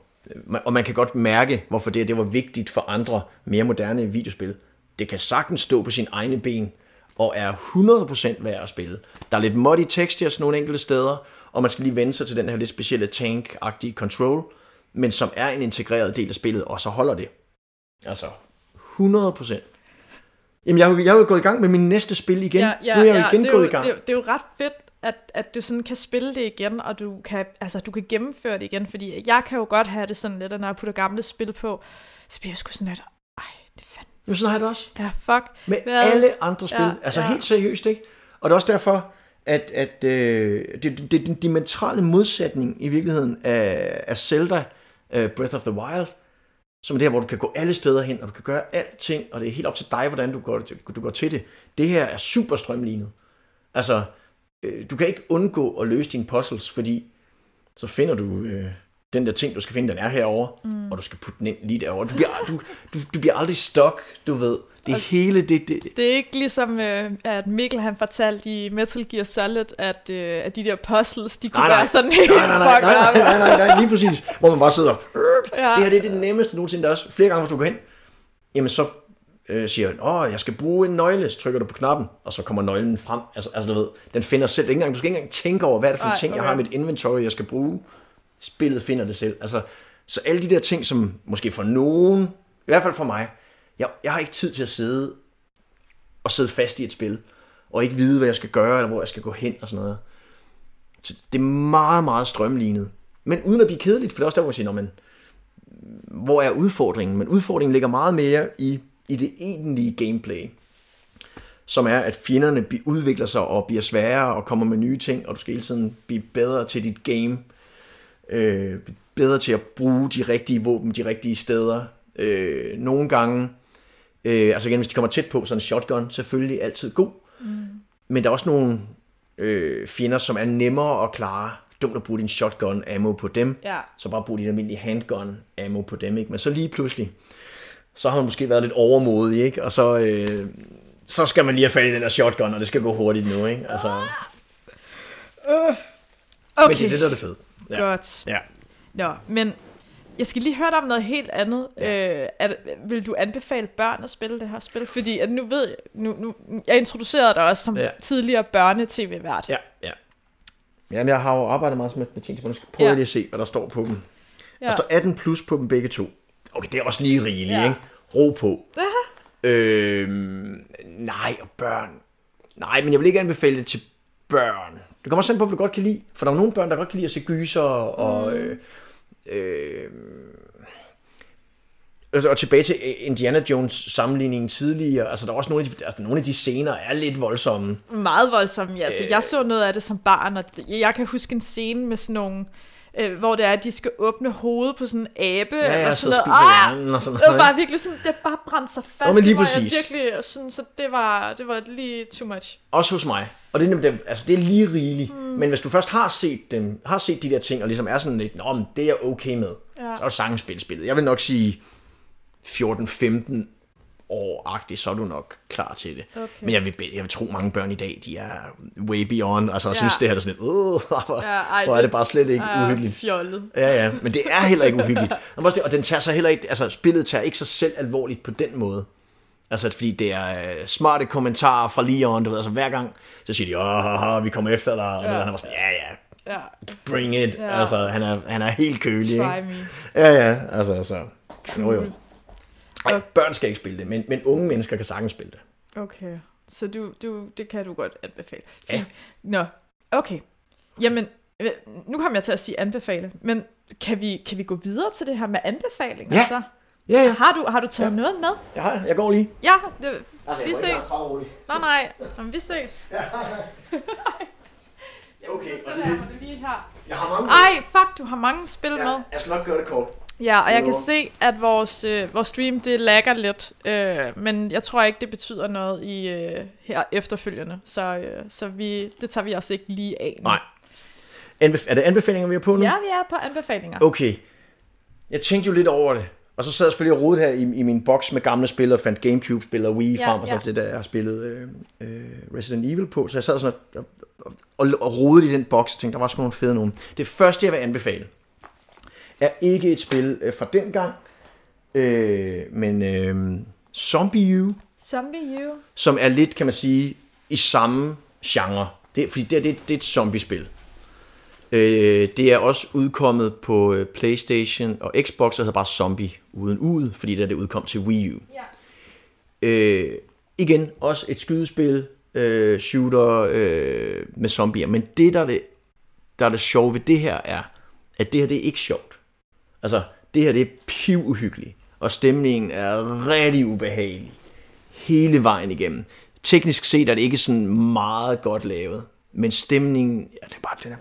og man kan godt mærke, hvorfor det, det var vigtigt for andre mere moderne videospil. Det kan sagtens stå på sine egne ben, og er 100% værd at spille. Der er lidt muddy textures nogle enkelte steder, og man skal lige vende sig til den her lidt specielle tank-agtige control, men som er en integreret del af spillet, og så holder det. Altså, 100%. Jamen, jeg, jo- jeg er jo gået i gang med min næste spil igen. Ja, ja, nu er jeg jo ja, igen det er gået jo, i gang. Det, er jo- det er jo ret fedt, at, at du sådan kan spille det igen, og du kan, altså, du kan gennemføre det igen, fordi jeg kan jo godt have det sådan lidt, at når jeg putter gamle spil på, så bliver jeg sgu sådan lidt, ej, det er fandme, Jamen, sådan har jeg det også. ja, fuck. Med Hvad? alle andre spil. Ja, altså ja. helt seriøst, ikke? Og det er også derfor, at, at øh, det, det, det den diametrale modsætning i virkeligheden af, af Zelda uh, Breath of the Wild, som er det her, hvor du kan gå alle steder hen, og du kan gøre alting, og det er helt op til dig, hvordan du går, du går til det. Det her er super strømlignet. Altså, øh, du kan ikke undgå at løse dine puzzles, fordi så finder du øh, den der ting, du skal finde, den er herovre, mm. og du skal putte den ind lige derovre. Du bliver, du, du, du bliver aldrig stuck, du ved. Det hele, det, det, Det er ikke ligesom, øh, at Mikkel han fortalte i Metal Gear Solid, at, øh, at de der puzzles, de kunne Nej, nej. være sådan helt nej, nej, nej, nej, nej, nej, nej, nej, lige præcis. Hvor man bare sidder, Ja. det her det er det nemmeste nogensinde. Der er også flere gange, hvis du går hen, jamen så øh, siger den, åh, jeg skal bruge en nøgle, så trykker du på knappen, og så kommer nøglen frem. Altså, altså du ved, den finder selv, ikke engang, du skal ikke engang tænke over, hvad er det for en ting, jeg okay. har i mit inventory, jeg skal bruge. Spillet finder det selv. Altså, så alle de der ting, som måske for nogen, i hvert fald for mig, jeg, jeg har ikke tid til at sidde og sidde fast i et spil, og ikke vide, hvad jeg skal gøre, eller hvor jeg skal gå hen og sådan noget. Så det er meget, meget strømlignet. Men uden at blive kedeligt, for det er også der, hvor man siger, man, hvor er udfordringen? Men udfordringen ligger meget mere i, i det egentlige gameplay, som er, at fjenderne udvikler sig og bliver sværere og kommer med nye ting, og du skal hele tiden blive bedre til dit game, øh, bedre til at bruge de rigtige våben de rigtige steder. Øh, nogle gange, øh, altså igen, hvis de kommer tæt på, så en shotgun selvfølgelig altid god, mm. men der er også nogle øh, fjender, som er nemmere at klare. Dumt at bruge din shotgun ammo på dem, Ja. så bare brug din almindelige handgun ammo på dem, ikke? Men så lige pludselig, så har man måske været lidt overmodig, ikke? Og så, øh, så skal man lige have fat i den der shotgun, og det skal gå hurtigt nu, ikke? Altså, Okay, Men det er det, der er det fede. Ja. godt. Ja. Nå, men jeg skal lige høre dig om noget helt andet. Ja. Øh, er, vil du anbefale børn at spille det her spil? Fordi at nu ved jeg, nu, nu, jeg introducerede dig også som Ja. ja. tidligere børne-tv-vært. Ja, ja. Jamen, jeg har jo arbejdet meget med, med ting, så nu skal prøve Ja. ja. lige at se, hvad der står på dem. Ja. Der står 18 plus på dem begge to. Okay, det er også lige rigeligt, Ja. ja. ikke? Ro på. øhm, nej, og børn. Nej, men jeg vil ikke anbefale det til børn. Det kommer også an på, hvad du godt kan lide. For der er nogle børn, der godt kan lide at se gyser og... Øh, øh, og tilbage til Indiana Jones sammenligningen tidligere, altså der er også nogle af de, altså, nogle af de scener er lidt voldsomme. Meget voldsomt, ja. Altså, Øh. jeg så noget af det som barn, og jeg kan huske en scene med sådan nogle, øh, hvor det er, at de skal åbne hovedet på sådan en abe, Ja, ja, og så sådan noget. Ah! og sådan Det var noget. bare virkelig sådan, det bare brændte sig fast. Nå, men lige Det var præcis. Jeg virkelig sådan, så det var, det var lige too much. Også hos mig. Og det er, nemlig, altså, det er lige rigeligt. Mm. Men hvis du først har set dem, har set de der ting, og ligesom er sådan lidt, Nå, men det er jeg okay med, Ja. så er spillet spillet. Jeg vil nok sige 14-15 år-agtigt, så er du nok klar til det. Okay. Men jeg vil, jeg vil tro, mange børn i dag, de er way beyond, altså, og Ja. synes, det her er sådan lidt, øh, hvor, Ja, ej, hvor er det bare slet ikke er uhyggeligt. fjollet. Ja, ja, men det er heller ikke uhyggeligt. Og den tager sig heller ikke, altså spillet tager ikke sig selv alvorligt på den måde. Altså, fordi det er øh, smarte kommentarer fra Leon, du ved, altså hver gang, så siger de, åh, vi kommer efter dig, og ja. han var sådan, ja, ja, Ja, bring it. Ja. Ja. Altså, han er, han er helt kølig, try ikke? me. Ja, ja, altså, så. Jo, jo. Ej, Og- børn skal ikke spille det, men, men unge mennesker kan sagtens spille det. Okay, så du, du, det kan du godt anbefale. Ja. Nå, okay. Jamen, øh, nu kommer jeg til at sige anbefale, men kan vi, kan vi gå videre til det her med anbefalinger Ja. så? Ja, ja. Har du, har du taget ja. noget med? Jeg, har, jeg går lige. Ja, det, Altså, vi ses. Nej, nej, Jamen, vi ses. Okay, så sætter det- jeg det lige her. Jeg har mange. Ej, fuck, du har mange spil med. Ja, jeg skal nok gøre det kort. Ja, og jeg kan se, at vores, øh, vores stream, det lagger lidt, øh, men jeg tror ikke, det betyder noget i øh, her efterfølgende, så, øh, så vi, det tager vi også ikke lige af nu. Nej. Anbef- er det anbefalinger, vi er på nu? Ja, vi er på anbefalinger. Okay. Jeg tænkte jo lidt over det. Og så sad jeg selvfølgelig og rodede her i, i min boks med gamle spil og fandt Gamecube-spil og Wii Ja, frem, og så ja. det der, jeg har spillet øh, øh, Resident Evil på. Så jeg sad sådan og, og, og, og rodede i den boks og tænkte, der var sgu nogle fede nogen. Det første, jeg vil anbefale, er ikke et spil øh, fra den gang, øh, men øh, Zombie U, Zombie U. som er lidt, kan man sige, i samme genre. Det, fordi det, det, det er et zombiespil. Øh, det er også udkommet på øh, Playstation og Xbox, og hedder bare Zombie uden ud, fordi det, er det udkom til Wii U. Ja. Øh, igen, også et skydespil, øh, shooter øh, med zombier. Men det der, er det, der er det sjove ved det her, er, at det her, det er ikke sjovt. Altså, det her, det er pivuhyggeligt. Og stemningen er rigtig ubehagelig. Hele vejen igennem. Teknisk set er det ikke sådan meget godt lavet. Men stemningen, ja, det er bare den her.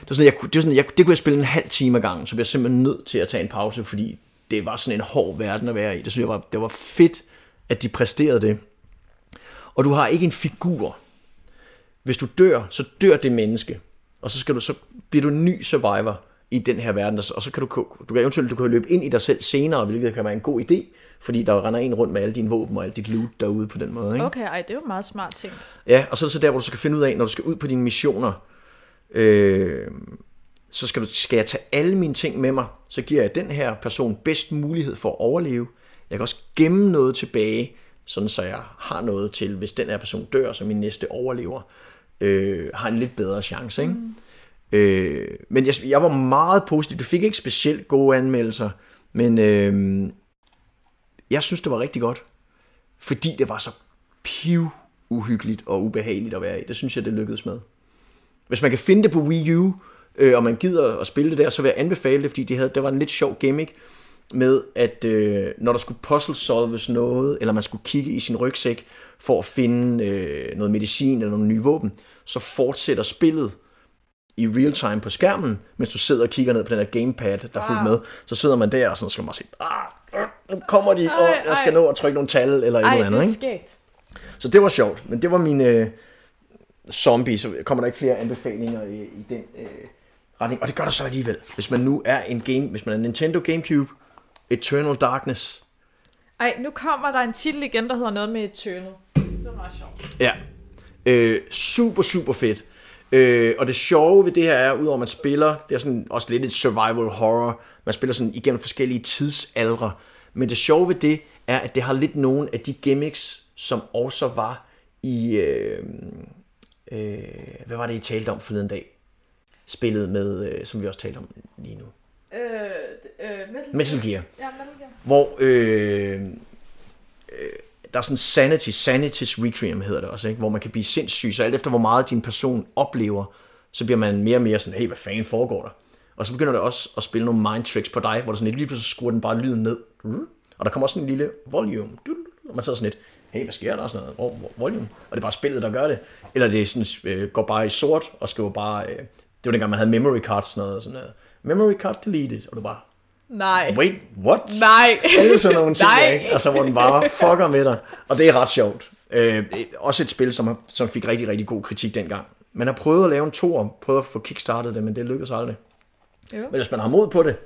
Det, er sådan, jeg, kunne- det, er sådan, jeg, det kunne jeg spille en halv time ad gangen, så blev jeg simpelthen nødt til at tage en pause, fordi det var sådan en hård verden at være i. Det synes jeg var, det var fedt, at de præsterede det. Og du har ikke en figur. Hvis du dør, så dør det menneske. Og så, skal du, så bliver du en ny survivor i den her verden. Og så kan du, du kan eventuelt du kan løbe ind i dig selv senere, hvilket kan være en god idé, fordi der render en rundt med alle dine våben og alt dit loot derude på den måde. Ikke? Okay, ej, det er jo meget smart tænkt. Ja, og så er det så der, hvor du skal finde ud af, når du skal ud på dine missioner, øh, så skal, du, skal jeg tage alle mine ting med mig, så giver jeg den her person bedst mulighed for at overleve. Jeg kan også gemme noget tilbage, sådan så jeg har noget til, hvis den her person dør, så min næste overlever, øh, har en lidt bedre chance. Ikke? Mm. Øh, men jeg, jeg var meget positiv. Det fik ikke specielt gode anmeldelser, men øh, jeg synes, det var rigtig godt. Fordi det var så piv uhyggeligt og ubehageligt at være i. Det synes jeg, det lykkedes med. Hvis man kan finde det på Wii U, øh, og man gider at spille det der, så vil jeg anbefale det, fordi det, havde, det var en lidt sjov gimmick med, at øh, når der skulle puzzle solves noget, eller man skulle kigge i sin rygsæk for at finde øh, noget medicin eller nogle nye våben, så fortsætter spillet i real time på skærmen, mens du sidder og kigger ned på den her gamepad, der er fuldt med. Så sidder man der, og så skal man sige, ah, nu kommer de, og jeg skal nå at trykke nogle tal eller et Ej, eller det andet. er Ikke? Så det var sjovt, men det var min øh, zombie, så kommer der ikke flere anbefalinger i, i den øh, retning. Og det gør der så alligevel. Hvis man nu er en game, hvis man er Nintendo Gamecube, Eternal Darkness. Ej, nu kommer der en titel igen, der hedder noget med Eternal. Det meget sjovt. Ja. Øh, super, super fedt. Øh, og det sjove ved det her er, udover at man spiller, det er sådan også lidt et survival horror, man spiller sådan igennem forskellige tidsaldre, men det sjove ved det er, at det har lidt nogle af de gimmicks, som også var i, øh, øh, hvad var det, I talte om forleden dag? Spillet med, øh, som vi også talte om lige nu. Øh, øh, Metal, Metal Gear. Ja, Metal Gear. Hvor øh, øh, der er sådan Sanity, Sanity's Requiem hedder det også, ikke? hvor man kan blive sindssyg, så alt efter hvor meget din person oplever, så bliver man mere og mere sådan, hey, hvad fanden foregår der? Og så begynder det også at spille nogle mind tricks på dig, hvor der sådan lidt, lige pludselig skruer den bare lyden ned. Og der kommer også sådan en lille volume. Og man sidder sådan lidt, hey, hvad sker der? Og sådan noget. Hvor, hvor, volume. Og det er bare spillet, der gør det. Eller det sådan, øh, går bare i sort og skriver bare, øh, det var dengang, man havde memory cards og sådan noget. Sådan noget. Memory card deleted. Og du bare, Nej. wait, what? Nej. alle sådan nogle ting, Nej. ikke? Altså, hvor den bare fucker med dig. Og det er ret sjovt. Øh, også et spil, som, har, som fik rigtig, rigtig god kritik dengang. Man har prøvet at lave en tor, prøvet at få kickstartet det, men det lykkedes aldrig. Jo. Men hvis man har mod på det,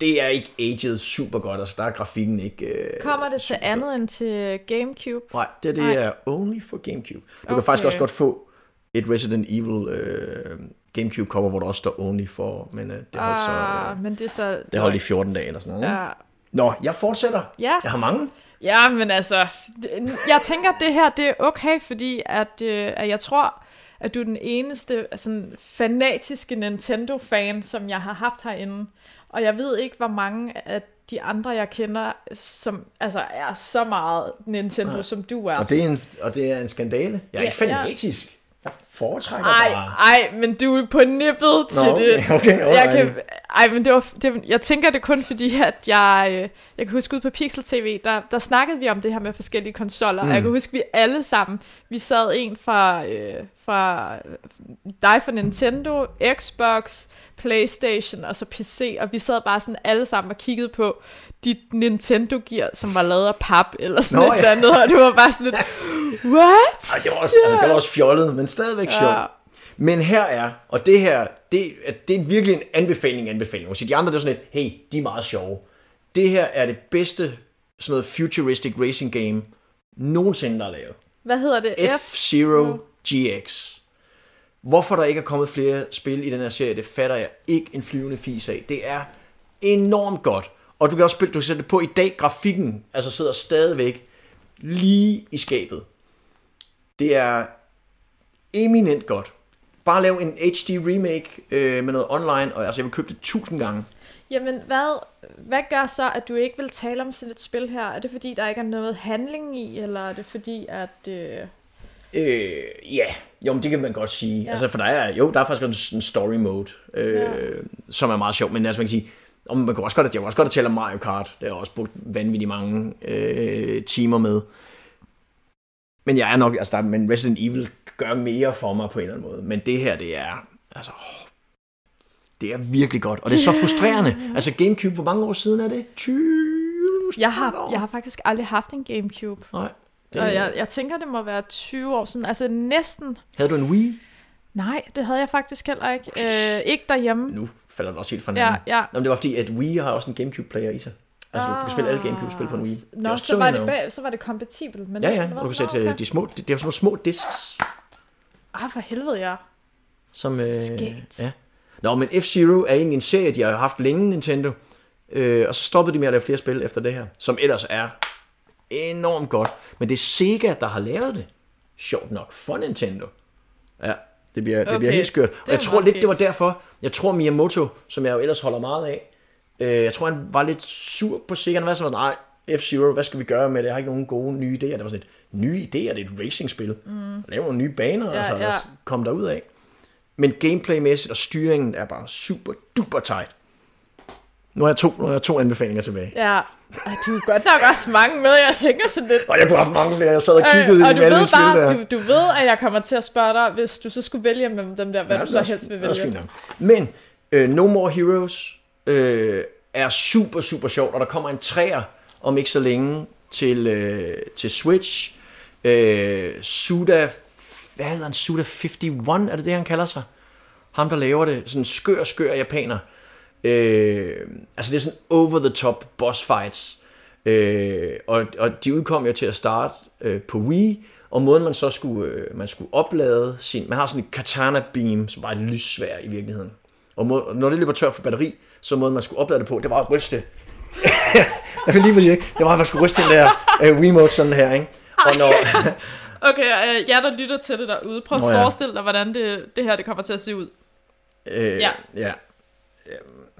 det er ikke aged super godt. Altså, der er grafikken ikke... Øh, Kommer det til andet end til Gamecube? Nej, det, det Nej. er only for Gamecube. Du okay. Okay. kan faktisk også godt få et Resident Evil øh, Gamecube cover, hvor der også står only for, men øh, det holdt så... Ah, Øh, men det er så... det holdt i 14 dage eller sådan noget. Ja. Nå, jeg fortsætter. Ja. Jeg har mange. Ja, men altså, jeg tænker, at det her det er okay, fordi at, øh, at jeg tror, at du er den eneste sådan, fanatiske Nintendo-fan, som jeg har haft herinde. Og jeg ved ikke, hvor mange af de andre, jeg kender, som altså, er så meget Nintendo, Nej. som du er. Og det er en, og det er en skandale. Jeg er Ja, ikke fanatisk. Jeg foretrækker Ej, bare... ej, men du er på nippet til Nå, det. okay, okay, jeg kan, ej, men det var, det, jeg tænker det kun fordi, at jeg, øh, jeg kan huske ud på Pixel TV, der, der snakkede vi om det her med forskellige konsoller, mm. og jeg kan huske, vi alle sammen, vi sad en fra, øh, fra dig fra Nintendo, Xbox, Playstation og så PC, og vi sad bare sådan alle sammen og kiggede på dit Nintendo Gear, som var lavet af pap eller sådan Nå, Nå, et ja. andet, og det var bare sådan lidt, what? Ej, det var også, altså, det var også fjollet, men stadigvæk sjovt. Ja. Men her er, og det her, det, det er virkelig en anbefaling, anbefaling. Måske de andre, det er sådan lidt, hey, de er meget sjove. Det her er det bedste sådan noget futuristic racing game nogensinde, der er lavet. Hvad hedder det? F-Zero GX. Hvorfor der ikke er kommet flere spil i den her serie, det fatter jeg ikke en flyvende fis af. Det er enormt godt. Og du kan også spille, du kan sætte det på i dag, grafikken altså sidder stadigvæk lige i skabet. Det er eminent godt. Bare lav en HD remake øh, med noget online, og altså jeg vil købe det tusind gange. Jamen, hvad, hvad gør så, at du ikke vil tale om sådan et spil her? Er det fordi, der ikke er noget handling i, eller er det fordi, at... Øh... Øh, ja, jo, men det kan man godt sige. Ja. Altså, for der er, jo, der er faktisk også en story mode, øh, Ja. som er meget sjov. Men altså, man kan sige, om man kan også godt, jeg kan også godt tale om Mario Kart. Det har jeg også brugt vanvittigt mange øh, timer med. Men jeg er nok, altså, der, men Resident Evil gør mere for mig på en eller anden måde. Men det her, det er, altså, det er virkelig godt. Og det er så frustrerende. Altså, Gamecube, hvor mange år siden er det? 20? Jeg har, jeg har faktisk aldrig haft en Gamecube. Nej. Det, Og jeg, jeg tænker, det må være 20 år siden. Altså næsten... Havde du en Wii? Nej, det havde jeg faktisk heller ikke. Øh, ikke derhjemme. Nu falder det også helt fra Ja, hinanden. ja. Nå, men det var fordi, at Wii har også en Gamecube-player i sig. Altså, du kan spille alle Gamecube-spil på en Wii. Nå, også så, var you det bag, så var det kompatibelt. Men Ja, ja, og du kan sætte okay. de små, det er sådan nogle små discs, Ah, for helvede, ja. som... Skægt. ja. Nå, men F-Zero er egentlig en serie, de har haft længe, Nintendo. Øh, og så stoppede de med at lave flere spil efter det her, som ellers er enormt godt. Men det er Sega, der har lavet det. Sjovt nok, for Nintendo. Ja, det bliver, det Okay, bliver helt skørt. det Og jeg tror lidt, det var skægt. derfor, jeg tror Miyamoto, som jeg jo ellers holder meget af, øh, jeg tror han var lidt sur på Sega. Han var sådan, nej, F-Zero, hvad skal vi gøre med det? Jeg har ikke nogen gode nye idéer. Det var sådan et, nye idéer, det er et racingspil. Mm. Lave nogle nye baner, Ja, altså, ja. os komme derud af. Men gameplaymæssigt og styringen er bare super duper tight. Nu har jeg to, nu har jeg to anbefalinger tilbage. Ja, Ej, du er godt nok også mange med, jeg tænker sådan lidt. Og jeg kunne have haft mange flere. Jeg sad og kiggede Øh, og i du ved bare, der. du, du ved, at jeg kommer til at spørge dig, hvis du så skulle vælge mellem dem der, hvad Ja, du så helst vil vælge. Men øh, No More Heroes øh, er super, super sjovt, og der kommer en træer om ikke så længe til, øh, til Switch. Øh, Suda, hvad hedder han? Suda 51, er det det, han kalder sig? Ham, der laver det. Sådan skør, skør japaner. Øh, altså det er sådan over the top boss fights. Øh, og, og de udkom jo til at starte øh, på Wii, og måden man så skulle, øh, man skulle oplade sin, man har sådan et katana beam, som bare er et lyssvær i virkeligheden. Og må, når det løber tør for batteri, så måden man skulle oplade det på, det var at ryste. jeg vil lige sige, ikke? det var at man skulle ryste den der øh, Wiimote sådan her, ikke? Og når, Okay, øh, jer der lytter til det derude, prøv at Nå ja. forestille dig, hvordan det, det her det kommer til at se ud. øh, Ja. ja.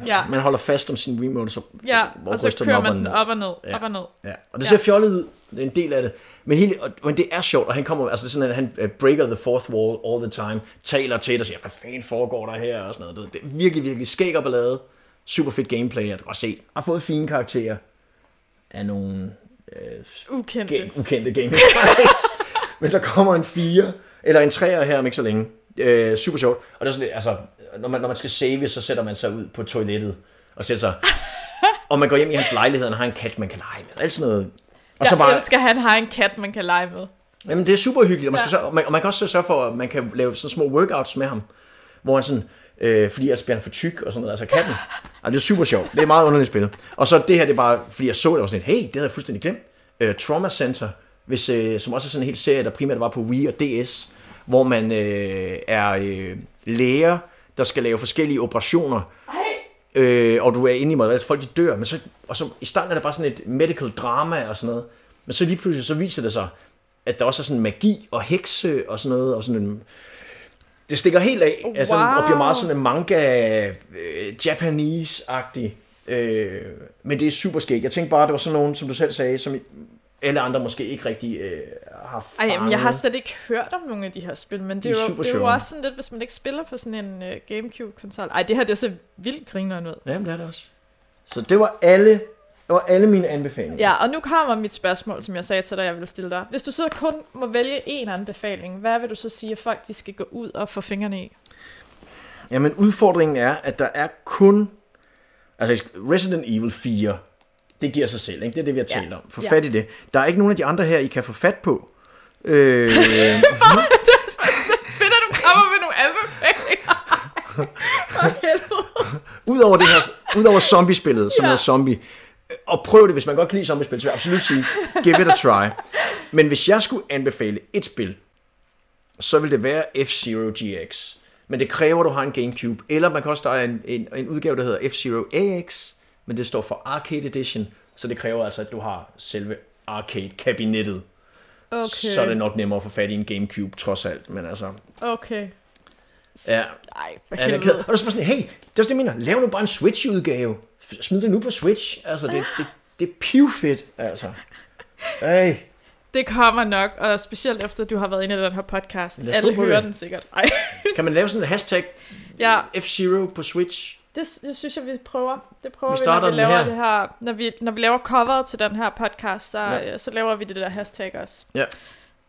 Ja, Man holder fast om sin Wiimote, så ja hvor og så kører man den op og ned, Ja. op og ned. Ja, og det Ja. ser fjollet ud. Det er en del af det. Men, hele, men det er sjovt, og han kommer, altså det er sådan, at han uh, breaker the fourth wall all the time, taler til det og siger, hvad fanden foregår der her, og sådan noget. Det er virkelig, virkelig skæg og ballade. Super fedt gameplay, kan godt se. Har fået fine karakterer af nogle øh, Ukendte. ga- ukendte games. men der kommer en 4, eller en 3'er her om ikke så længe. Øh, super sjovt. Og det er sådan altså, når man, når man skal save, så sætter man sig ud på toilettet og sætter sig og man går hjem i hans lejlighed, og han har en kat, man kan lege med. Alt sådan noget. Og så Jeg bare, elsker, at han har en kat, man kan lege med. jamen det er super hyggeligt, og man, skal Ja. så, og man, og man kan også sørge for, at man kan lave sådan små workouts med ham, hvor han sådan, øh, fordi ellers bliver han for tyk og sådan noget, altså katten. Og det er super sjovt, det er et meget underligt spil. Og så det her, det er bare, fordi jeg så det, og sådan lidt, hey, det havde jeg fuldstændig glemt. Øh, Trauma Center, hvis, øh, som også er sådan en hel serie, der primært var på Wii og DS, hvor man øh, er øh, læger, der skal lave forskellige operationer, Øh, og du er inde i mig, folk de dør, men så, og så i starten er det bare sådan et medical drama og sådan noget. Men så lige pludselig, så viser det sig, at der også er sådan magi og hekse og sådan noget, og sådan en, det stikker helt af, wow. altså, og bliver meget sådan en manga, øh, Japanese-agtig. Øh, men det er super skægt. Jeg tænkte bare, det var sådan nogen, som du selv sagde, som alle andre måske ikke rigtig øh, har fanget. Ej, men jeg har slet ikke hørt om nogle af de her spil, men det, De er, jo, det er jo også sådan lidt, hvis man ikke spiller på sådan en uh, Gamecube-konsol. Ej, det her det er så vildt grineren ud. Jamen, det er det også. Så det var alle, det var alle mine anbefalinger. Ja, og nu kommer mit spørgsmål, som jeg sagde til dig, jeg ville stille dig. Hvis du så kun må vælge én anbefaling, hvad vil du så sige, at folk de skal gå ud og få fingrene i? Jamen, udfordringen er, at der er kun... Altså, Resident Evil 4, det giver sig selv, ikke? Det er det, vi har Ja. talt om. Få Ja. fat i det. Der er ikke nogen af de andre her, I kan få fat på. Øh, Finder du kommer med nogle anbefalinger? Udover det her, udover zombiespillet, som Ja. hedder Zombie, og prøv det, hvis man godt kan lide zombiespil, så vil jeg absolut sige, give it a try. Men hvis jeg skulle anbefale et spil, så vil det være F-Zero GX. Men det kræver, at du har en Gamecube, eller man kan også, der er en, en, en udgave, der hedder F-Zero AX, men det står for Arcade Edition, så det kræver altså, at du har selve arcade-kabinettet. Okay, Så er det nok nemmere at få fat i en Gamecube, trods alt. Men altså, okay. ja, Ej, for Ja, helvede. Og er så bare sådan, hey, det er også det, jeg mener. Lav nu bare en Switch-udgave. Smid det nu på Switch. Altså, det, det, det er pivfedt, altså. Ej, Det kommer nok, og specielt efter du har været inde i den her podcast. Alle hører det. den sikkert. Ej. kan man lave sådan en hashtag Ja, F-Zero på Switch? Det, det synes jeg, vi prøver. Det prøver Vi vi, starter når vi laver her. det her. Når vi, når vi laver coveret til den her podcast, så, Ja. ja. så laver vi det der hashtag også. Ja.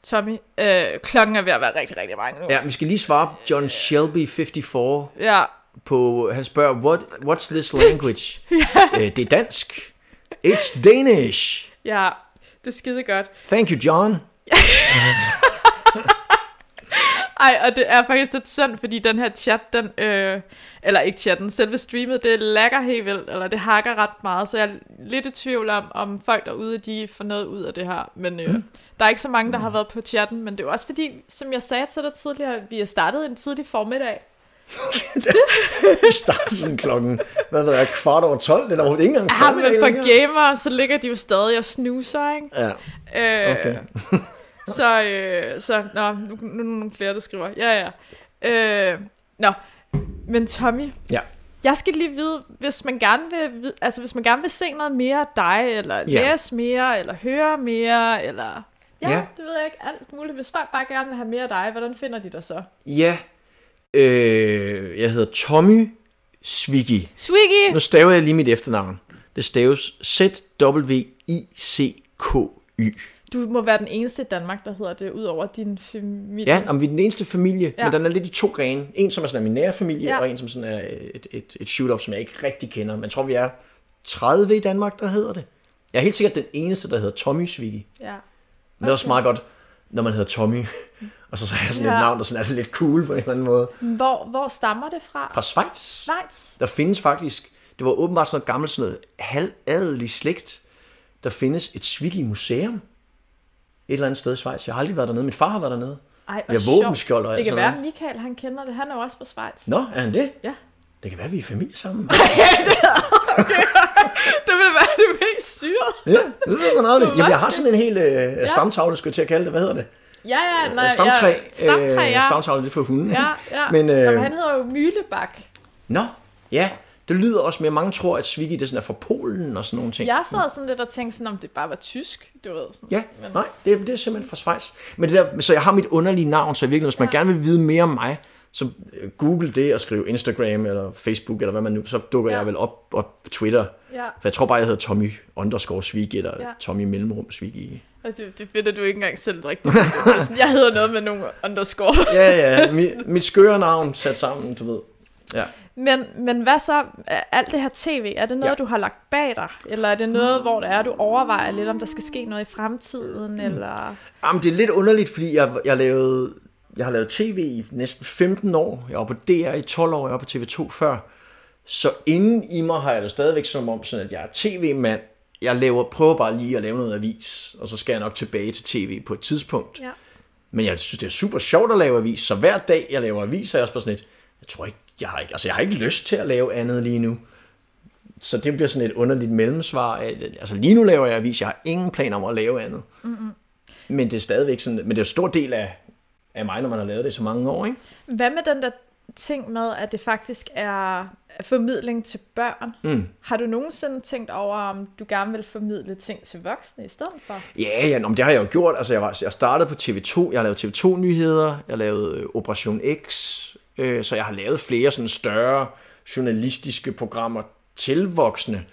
Tommy, øh, klokken er ved at være rigtig, rigtig mange nu. Ja, vi skal lige svare John Shelby 54 ja. på, han spørger, What, what's this language? øh, det er dansk. It's Danish. Ja, det er skide godt. Thank you, John. Ej, og det er faktisk lidt synd, fordi den her chat, den, øh, eller ikke chatten, selve streamet, det lækker helt vildt, eller det hakker ret meget, så jeg er lidt i tvivl om, om folk derude, de får noget ud af det her. Men øh, mm. der er ikke så mange, der har været på chatten, men det er jo også fordi, som jeg sagde til dig tidligere, vi er startet en tidlig formiddag. Vi starter sådan klokken, hvad ved jeg, kvart over 12. Det er da overhovedet ikke engang Ja, men for gamer, så ligger de jo stadig og snuser, ikke? Ja, Øh, Okay. så, øh, så, nå, nu, nu er der nogle flere, der skriver. Ja, ja. Øh, nå, men Tommy, ja. jeg skal lige vide, hvis man gerne vil, altså hvis man gerne vil se noget mere af dig, eller Ja. læse mere, eller høre mere, eller... Ja, Ja. det ved jeg ikke, alt muligt. Hvis folk bare gerne vil have mere af dig, hvordan finder de dig så? Ja, øh, jeg hedder Tommy Swiggy. Swiggy! Nu staver jeg lige mit efternavn. Det staves Z-W-I-C-K-Y. Du må være den eneste i Danmark, der hedder det, ud over din familie. Ja, om vi er den eneste familie, Ja. men den er lidt i to grene. En, som er sådan min nære familie, Ja. og en, som sådan er et, et, et shoot-off, som jeg ikke rigtig kender. Men jeg tror, vi er 30 i Danmark, der hedder det. Jeg er helt sikkert den eneste, der hedder Tommy Swiggy. ja. Men det er også meget godt, når man hedder Tommy, og så, så er jeg sådan Ja. et navn, der sådan er lidt cool på en eller anden måde. Hvor, hvor stammer det fra? Fra Schweiz. Schweiz? Der findes faktisk, det var åbenbart sådan noget gammelt, sådan noget halvadelig slægt. Der findes et Swiggy museum et eller andet sted i Schweiz. Jeg har aldrig været dernede. Min far har været dernede. Ej, har våbenskjold og Det alt kan sådan være, noget. at Michael han kender det. Han er jo også fra Schweiz. Nå, er han det? Ja. Det kan være, vi er familie sammen. Det ville være det mest syrede. ja, det ved man aldrig. Det Jamen, jeg har sådan en hel øh, stamtavle, skulle jeg til at kalde det. Hvad hedder det? Ja, ja, nej, Stamtræ. ja. Stamtræ, ja. Øh, stamtavle, det er for hunden. Ja, ja. Men, øh, Jamen, han hedder jo Mylebak. Nå, ja. Det lyder også mere. Mange tror, at Swiggy det er sådan er fra Polen og sådan nogle ting. Jeg sad sådan lidt og tænkte sådan, om det bare var tysk, du ved. Ja, nej, det, det er simpelthen fra Schweiz. Men det der, så jeg har mit underlige navn, så virkelig, hvis man ja. gerne vil vide mere om mig, så øh, google det og skriv Instagram eller Facebook eller hvad man nu, så dukker Ja. jeg vel op, op på Twitter. Ja, For jeg tror bare, jeg hedder Tommy underscore Swiggy, eller Ja. Tommy mellemrum Swiggy. og det, det finder du ikke engang selv rigtigt. Jeg hedder noget med nogle underscore. Ja, ja, mit, mit skøre navn sat sammen, du ved. Ja. Men, men hvad så, alt det her tv, er det noget, ja. Du har lagt bag dig? Eller er det noget, hvor det er, du overvejer lidt, om der skal ske noget i fremtiden? Eller... Jamen, det er lidt underligt, fordi jeg, jeg, lavede, jeg har lavet tv i næsten 15 år. Jeg var på DR i 12 år, jeg var på TV2 før. Så inden i mig har jeg det stadigvæk som om, sådan at jeg er tv-mand. Jeg laver, prøver bare lige at lave noget avis, og så skal jeg nok tilbage til tv på et tidspunkt. Ja. Men jeg synes, det er super sjovt at lave avis, så hver dag, jeg laver avis, er jeg også bare sådan et, jeg tror ikke, jeg har ikke, altså jeg har ikke lyst til at lave andet lige nu. så det bliver sådan et underligt mellemsvar. At, altså lige nu laver jeg avis, jeg har ingen plan om at lave andet. Mm-hmm. Men det er stadigvæk sådan, men det er en stor del af, af mig, når man har lavet det i så mange år, ikke? Hvad med den der ting med, at det faktisk er formidling til børn? Mm. Har du nogensinde tænkt over, om du gerne vil formidle ting til voksne i stedet for? Ja, ja nå, men det har jeg jo gjort. Altså, jeg, var, jeg startede på TV2, jeg lavet TV2-nyheder, jeg lavede øh, Operation X, øh, så jeg har lavet flere sådan større journalistiske programmer til voksne.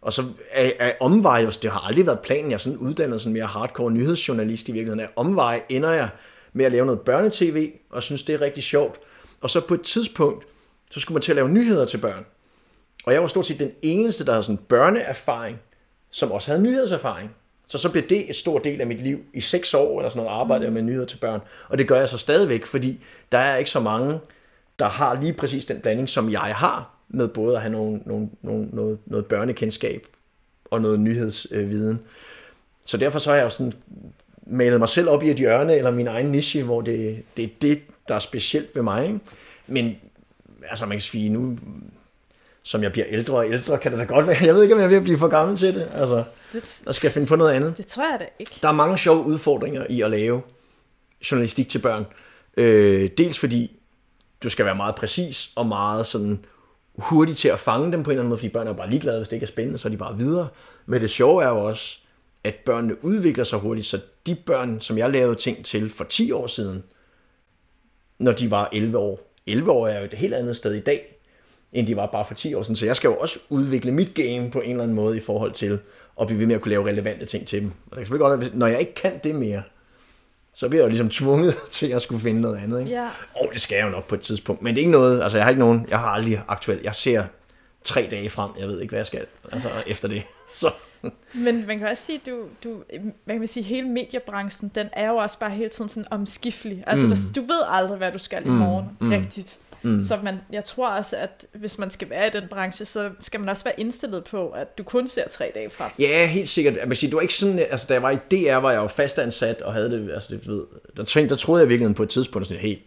Og så af, af omveje, det har aldrig været planen, jeg er sådan uddannet sådan mere hardcore nyhedsjournalist i virkeligheden, af omveje ender jeg med at lave noget børnetv, og synes, det er rigtig sjovt. Og så på et tidspunkt, så skulle man til at lave nyheder til børn. Og jeg var stort set den eneste, der havde sådan børneerfaring, som også havde nyhedserfaring. Så så blev det et stor del af mit liv. I seks år eller sådan noget arbejde jeg med nyheder til børn. Og det gør jeg så stadigvæk, fordi der er ikke så mange, der har lige præcis den blanding, som jeg har, med både at have nogle, nogle, nogle, noget, noget børnekendskab og noget nyhedsviden. Så derfor så har jeg jo sådan malet mig selv op i et hjørne, eller min egen niche, hvor det, det er det, der er specielt ved mig. Ikke? Men altså man kan sige, nu som jeg bliver ældre og ældre, kan det da godt være. Jeg ved ikke, om jeg vil blive for gammel til det. Altså, Det, der skal jeg finde på noget andet. det tror jeg da ikke. Der er mange sjove udfordringer i at lave journalistik til børn. Øh, dels fordi du skal være meget præcis og meget sådan hurtig til at fange dem på en eller anden måde, fordi børn er bare ligeglade, hvis det ikke er spændende, så er de bare videre. Men det sjove er jo også, at børnene udvikler sig hurtigt, så de børn, som jeg lavede ting til for 10 år siden, når de var 11 år. 11 år er jo et helt andet sted i dag, end de var bare for 10 år siden. Så jeg skal jo også udvikle mit game på en eller anden måde i forhold til at blive ved med at kunne lave relevante ting til dem. Og det kan selvfølgelig godt være, når jeg ikke kan det mere, så bliver jeg jo ligesom tvunget til at skulle finde noget andet. Ikke? Ja. Og det skal jeg jo nok på et tidspunkt. Men det er ikke noget, altså jeg har ikke nogen, jeg har aldrig aktuelt, jeg ser tre dage frem, jeg ved ikke, hvad jeg skal, altså efter det. Så Men man kan også sige, du, du, hvad kan man sige, hele mediebranchen, den er jo også bare hele tiden sådan omskiftelig. Altså, mm. der, du ved aldrig, hvad du skal i morgen, mm. rigtigt. Mm. Så man, jeg tror også, at hvis man skal være i den branche, så skal man også være indstillet på, at du kun ser tre dage frem. Ja, helt sikkert. Jeg sige, du var ikke sådan, altså da jeg var i DR, var jeg jo fastansat og havde det, altså det, ved, der, tænkte, der troede jeg virkelig på et tidspunkt, sådan, hey,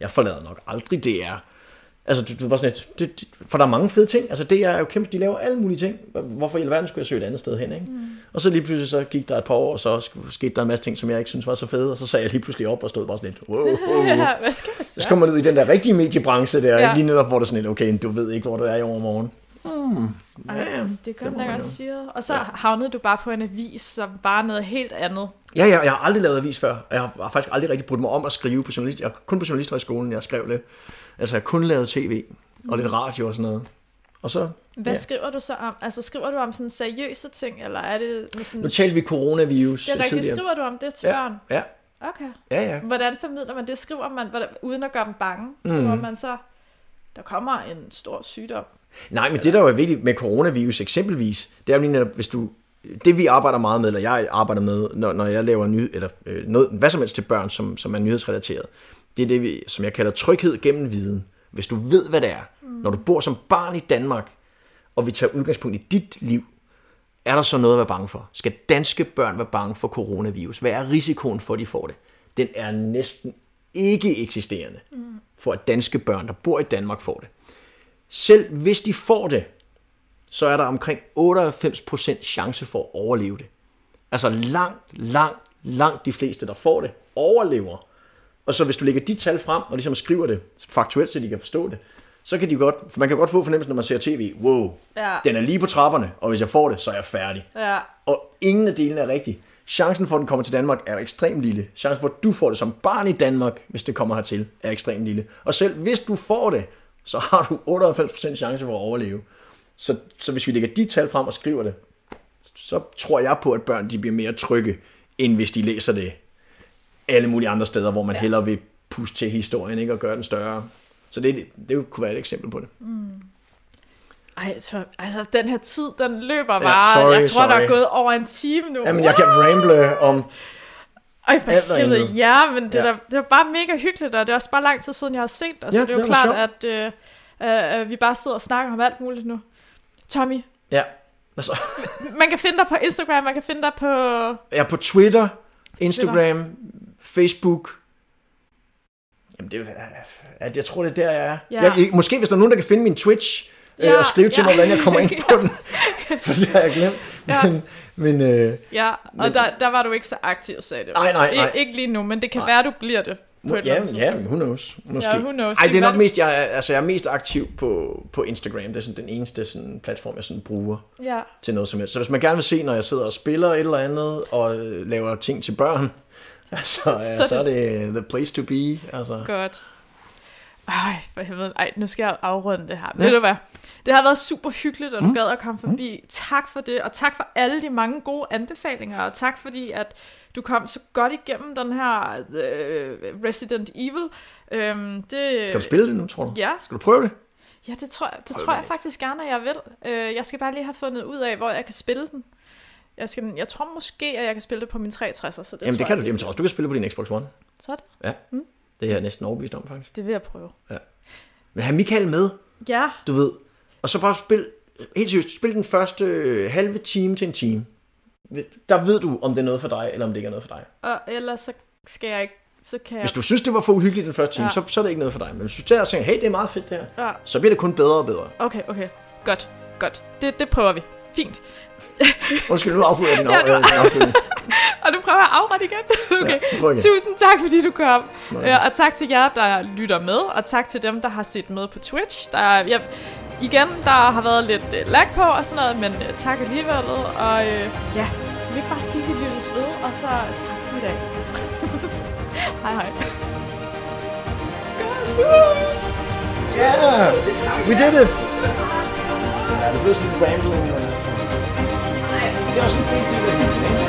jeg forlader nok aldrig DR. Altså, det, det var sådan et, det, det, for der er mange fede ting. Altså, DR er jo kæmpe, de laver alle mulige ting. Hvorfor i alverden skulle jeg søge et andet sted hen, ikke? Mm. Og så lige pludselig så gik der et par år, og så skete der en masse ting, som jeg ikke synes var så fede, og så sagde jeg lige pludselig op og stod bare sådan lidt, wow, wow. Ja, hvad skal jeg så? Så kommer man ud i den der rigtige mediebranche der, Ja. lige netop, hvor det sådan lidt, okay, du ved ikke, hvor du er i overmorgen. Hmm. Ej, Ja, det må nok også syret. Og så havnede du bare på en avis, som bare noget helt andet. Ja, ja, jeg har aldrig lavet avis før. Jeg har faktisk aldrig rigtig brugt mig om at skrive på journalist. Jeg kun på journalisthøjskolen, jeg skrev lidt. Altså, jeg kun lavet tv og lidt radio og sådan noget. Og så, Hvad Ja. skriver du så om? Altså skriver du om sådan seriøse ting, eller er det med sådan... nu talte vi coronavirus det er rigtigt, tidligere. skriver du om det til Ja, børn? ja, Okay. ja, ja. Hvordan formidler man det? Skriver man, hvordan, uden at gøre dem bange? Skriver Mm. man så, der kommer en stor sygdom? Nej, men det der jo er vigtigt med coronavirus eksempelvis, det er jo lige netop, hvis du... Det vi arbejder meget med, eller jeg arbejder med, når, når jeg laver ny, eller øh, noget, hvad som helst til børn, som, som er nyhedsrelateret, det er det, vi, som jeg kalder tryghed gennem viden. Hvis du ved, hvad det er, mm. når du bor som barn i Danmark, og vi tager udgangspunkt i dit liv, er der så noget at være bange for? Skal danske børn være bange for coronavirus? Hvad er risikoen for, at de får det? Den er næsten ikke eksisterende mm. for, at danske børn, der bor i Danmark, får det. Selv hvis de får det, så er der omkring 98% chance for at overleve det. Altså langt, langt, langt de fleste, der får det, overlever. Og så hvis du lægger de tal frem, og ligesom skriver det faktuelt, så de kan forstå det, så kan de godt, for man kan godt få fornemmelsen, når man ser tv, wow, Ja. den er lige på trapperne, og hvis jeg får det, så er jeg færdig. Ja, Og ingen af delene er rigtig. Chancen for, at den kommer til Danmark, er ekstremt lille. Chancen for, at du får det som barn i Danmark, hvis det kommer hertil, er ekstremt lille. Og selv hvis du får det, så har du 98% chance for at overleve. Så, så hvis vi lægger de tal frem og skriver det, så tror jeg på, at børn de bliver mere trygge, end hvis de læser det alle mulige andre steder, hvor man ja. hellere vil puste til historien ikke, og gøre den større. Så det, det kunne være et eksempel på det. Ej, så, altså den her tid, den løber bare. sorry, jeg tror, der er sorry. gået over en time nu. Jamen, jeg kan ramble om... Ej, for alt helvede, ja, men det, Ja. ja. Der, det var bare mega hyggeligt, og det er også bare lang tid siden, jeg har set dig, så Ja, det er jo det klart, at øh, øh, vi bare sidder og snakker om alt muligt nu. Tommy, Ja, altså, man kan finde dig på Instagram, man kan finde dig på... Er på Twitter, Instagram, Facebook. Jamen, det, er- at jeg tror, det er der, jeg er. Ja. Jeg, måske hvis der er nogen, der kan finde min Twitch, ja, Ja, og skrive til ja. mig, hvordan jeg kommer ind på den. For det har jeg glemt. Ja. Men, men øh, Ja, og Men- der, der var du ikke så aktiv, sagde det. Nej, nej, nej. I, ikke lige nu, men det kan Nej. være, du bliver det på et eller ja, andet ja, men who knows. Måske. Ja, who knows. Ej, Det er nok mest, jeg, er- altså, jeg er mest aktiv på, på Instagram. Det er sådan den eneste sådan, platform, jeg sådan bruger Ja, til noget som helst. Så hvis man gerne vil se, når jeg sidder og spiller et eller andet, og øh, laver ting til børn, altså, ja, Så så, er det the place to be. Altså. godt. Ej, for helvede. Ej, nu skal jeg afrunde det her. Ja. Ja. Ved du hvad? Det har været super hyggeligt, at du Mm. gad at komme forbi. Mm. Tak for det, og tak for alle de mange gode anbefalinger, og tak fordi, at du kom så godt igennem den her uh, Resident Evil. Øhm, det, Skal du spille det nu, tror du? Ja, Skal du prøve det? ja det tror, jeg, det tror jeg faktisk gerne, at jeg vil. Øh, jeg skal bare lige have fundet ud af, hvor jeg kan spille den. Jeg, skal, jeg tror måske, at jeg kan spille det på min 63'er. Så det Jamen, det kan jeg, du. Jamen, du kan spille på din Xbox One. Så er det. Det er jeg næsten overbevist om, faktisk. Det vil jeg prøve. Men have Michael med, Ja, du ved. Og så bare spil, helt seriøst, spil den første øh, halve time til en time. Der ved du, om det er noget for dig, eller om det ikke er noget for dig. og ellers så skal jeg ikke... Så kan jeg... Hvis du synes, det var for uhyggeligt den første time, Ja. ja. så, så er det ikke noget for dig. Men hvis du tager og tænker, hey, det er meget fedt det her, Ja, så bliver det kun bedre og bedre. okay, okay. Godt, godt. Det, det prøver vi. Fint. Undskyld, nu afbryder jeg din, Ja, af, nu- øh, afslutning. Og du prøver at afrette igen? Okay. Ja, igen. Tusind tak, fordi du kom. Ja, og tak til jer, der lytter med, og tak til dem, der har set med på Twitch. Der, er- jeg, igen, der har været lidt uh, lag på og sådan noget, men uh, tak alligevel. Og uh, ja, skal vi ikke bare sige, at vi lyttes ved, og så tak for i dag. hej hej. Yeah, we did it! Ja, det blev sådan en rambling, men altså... Det er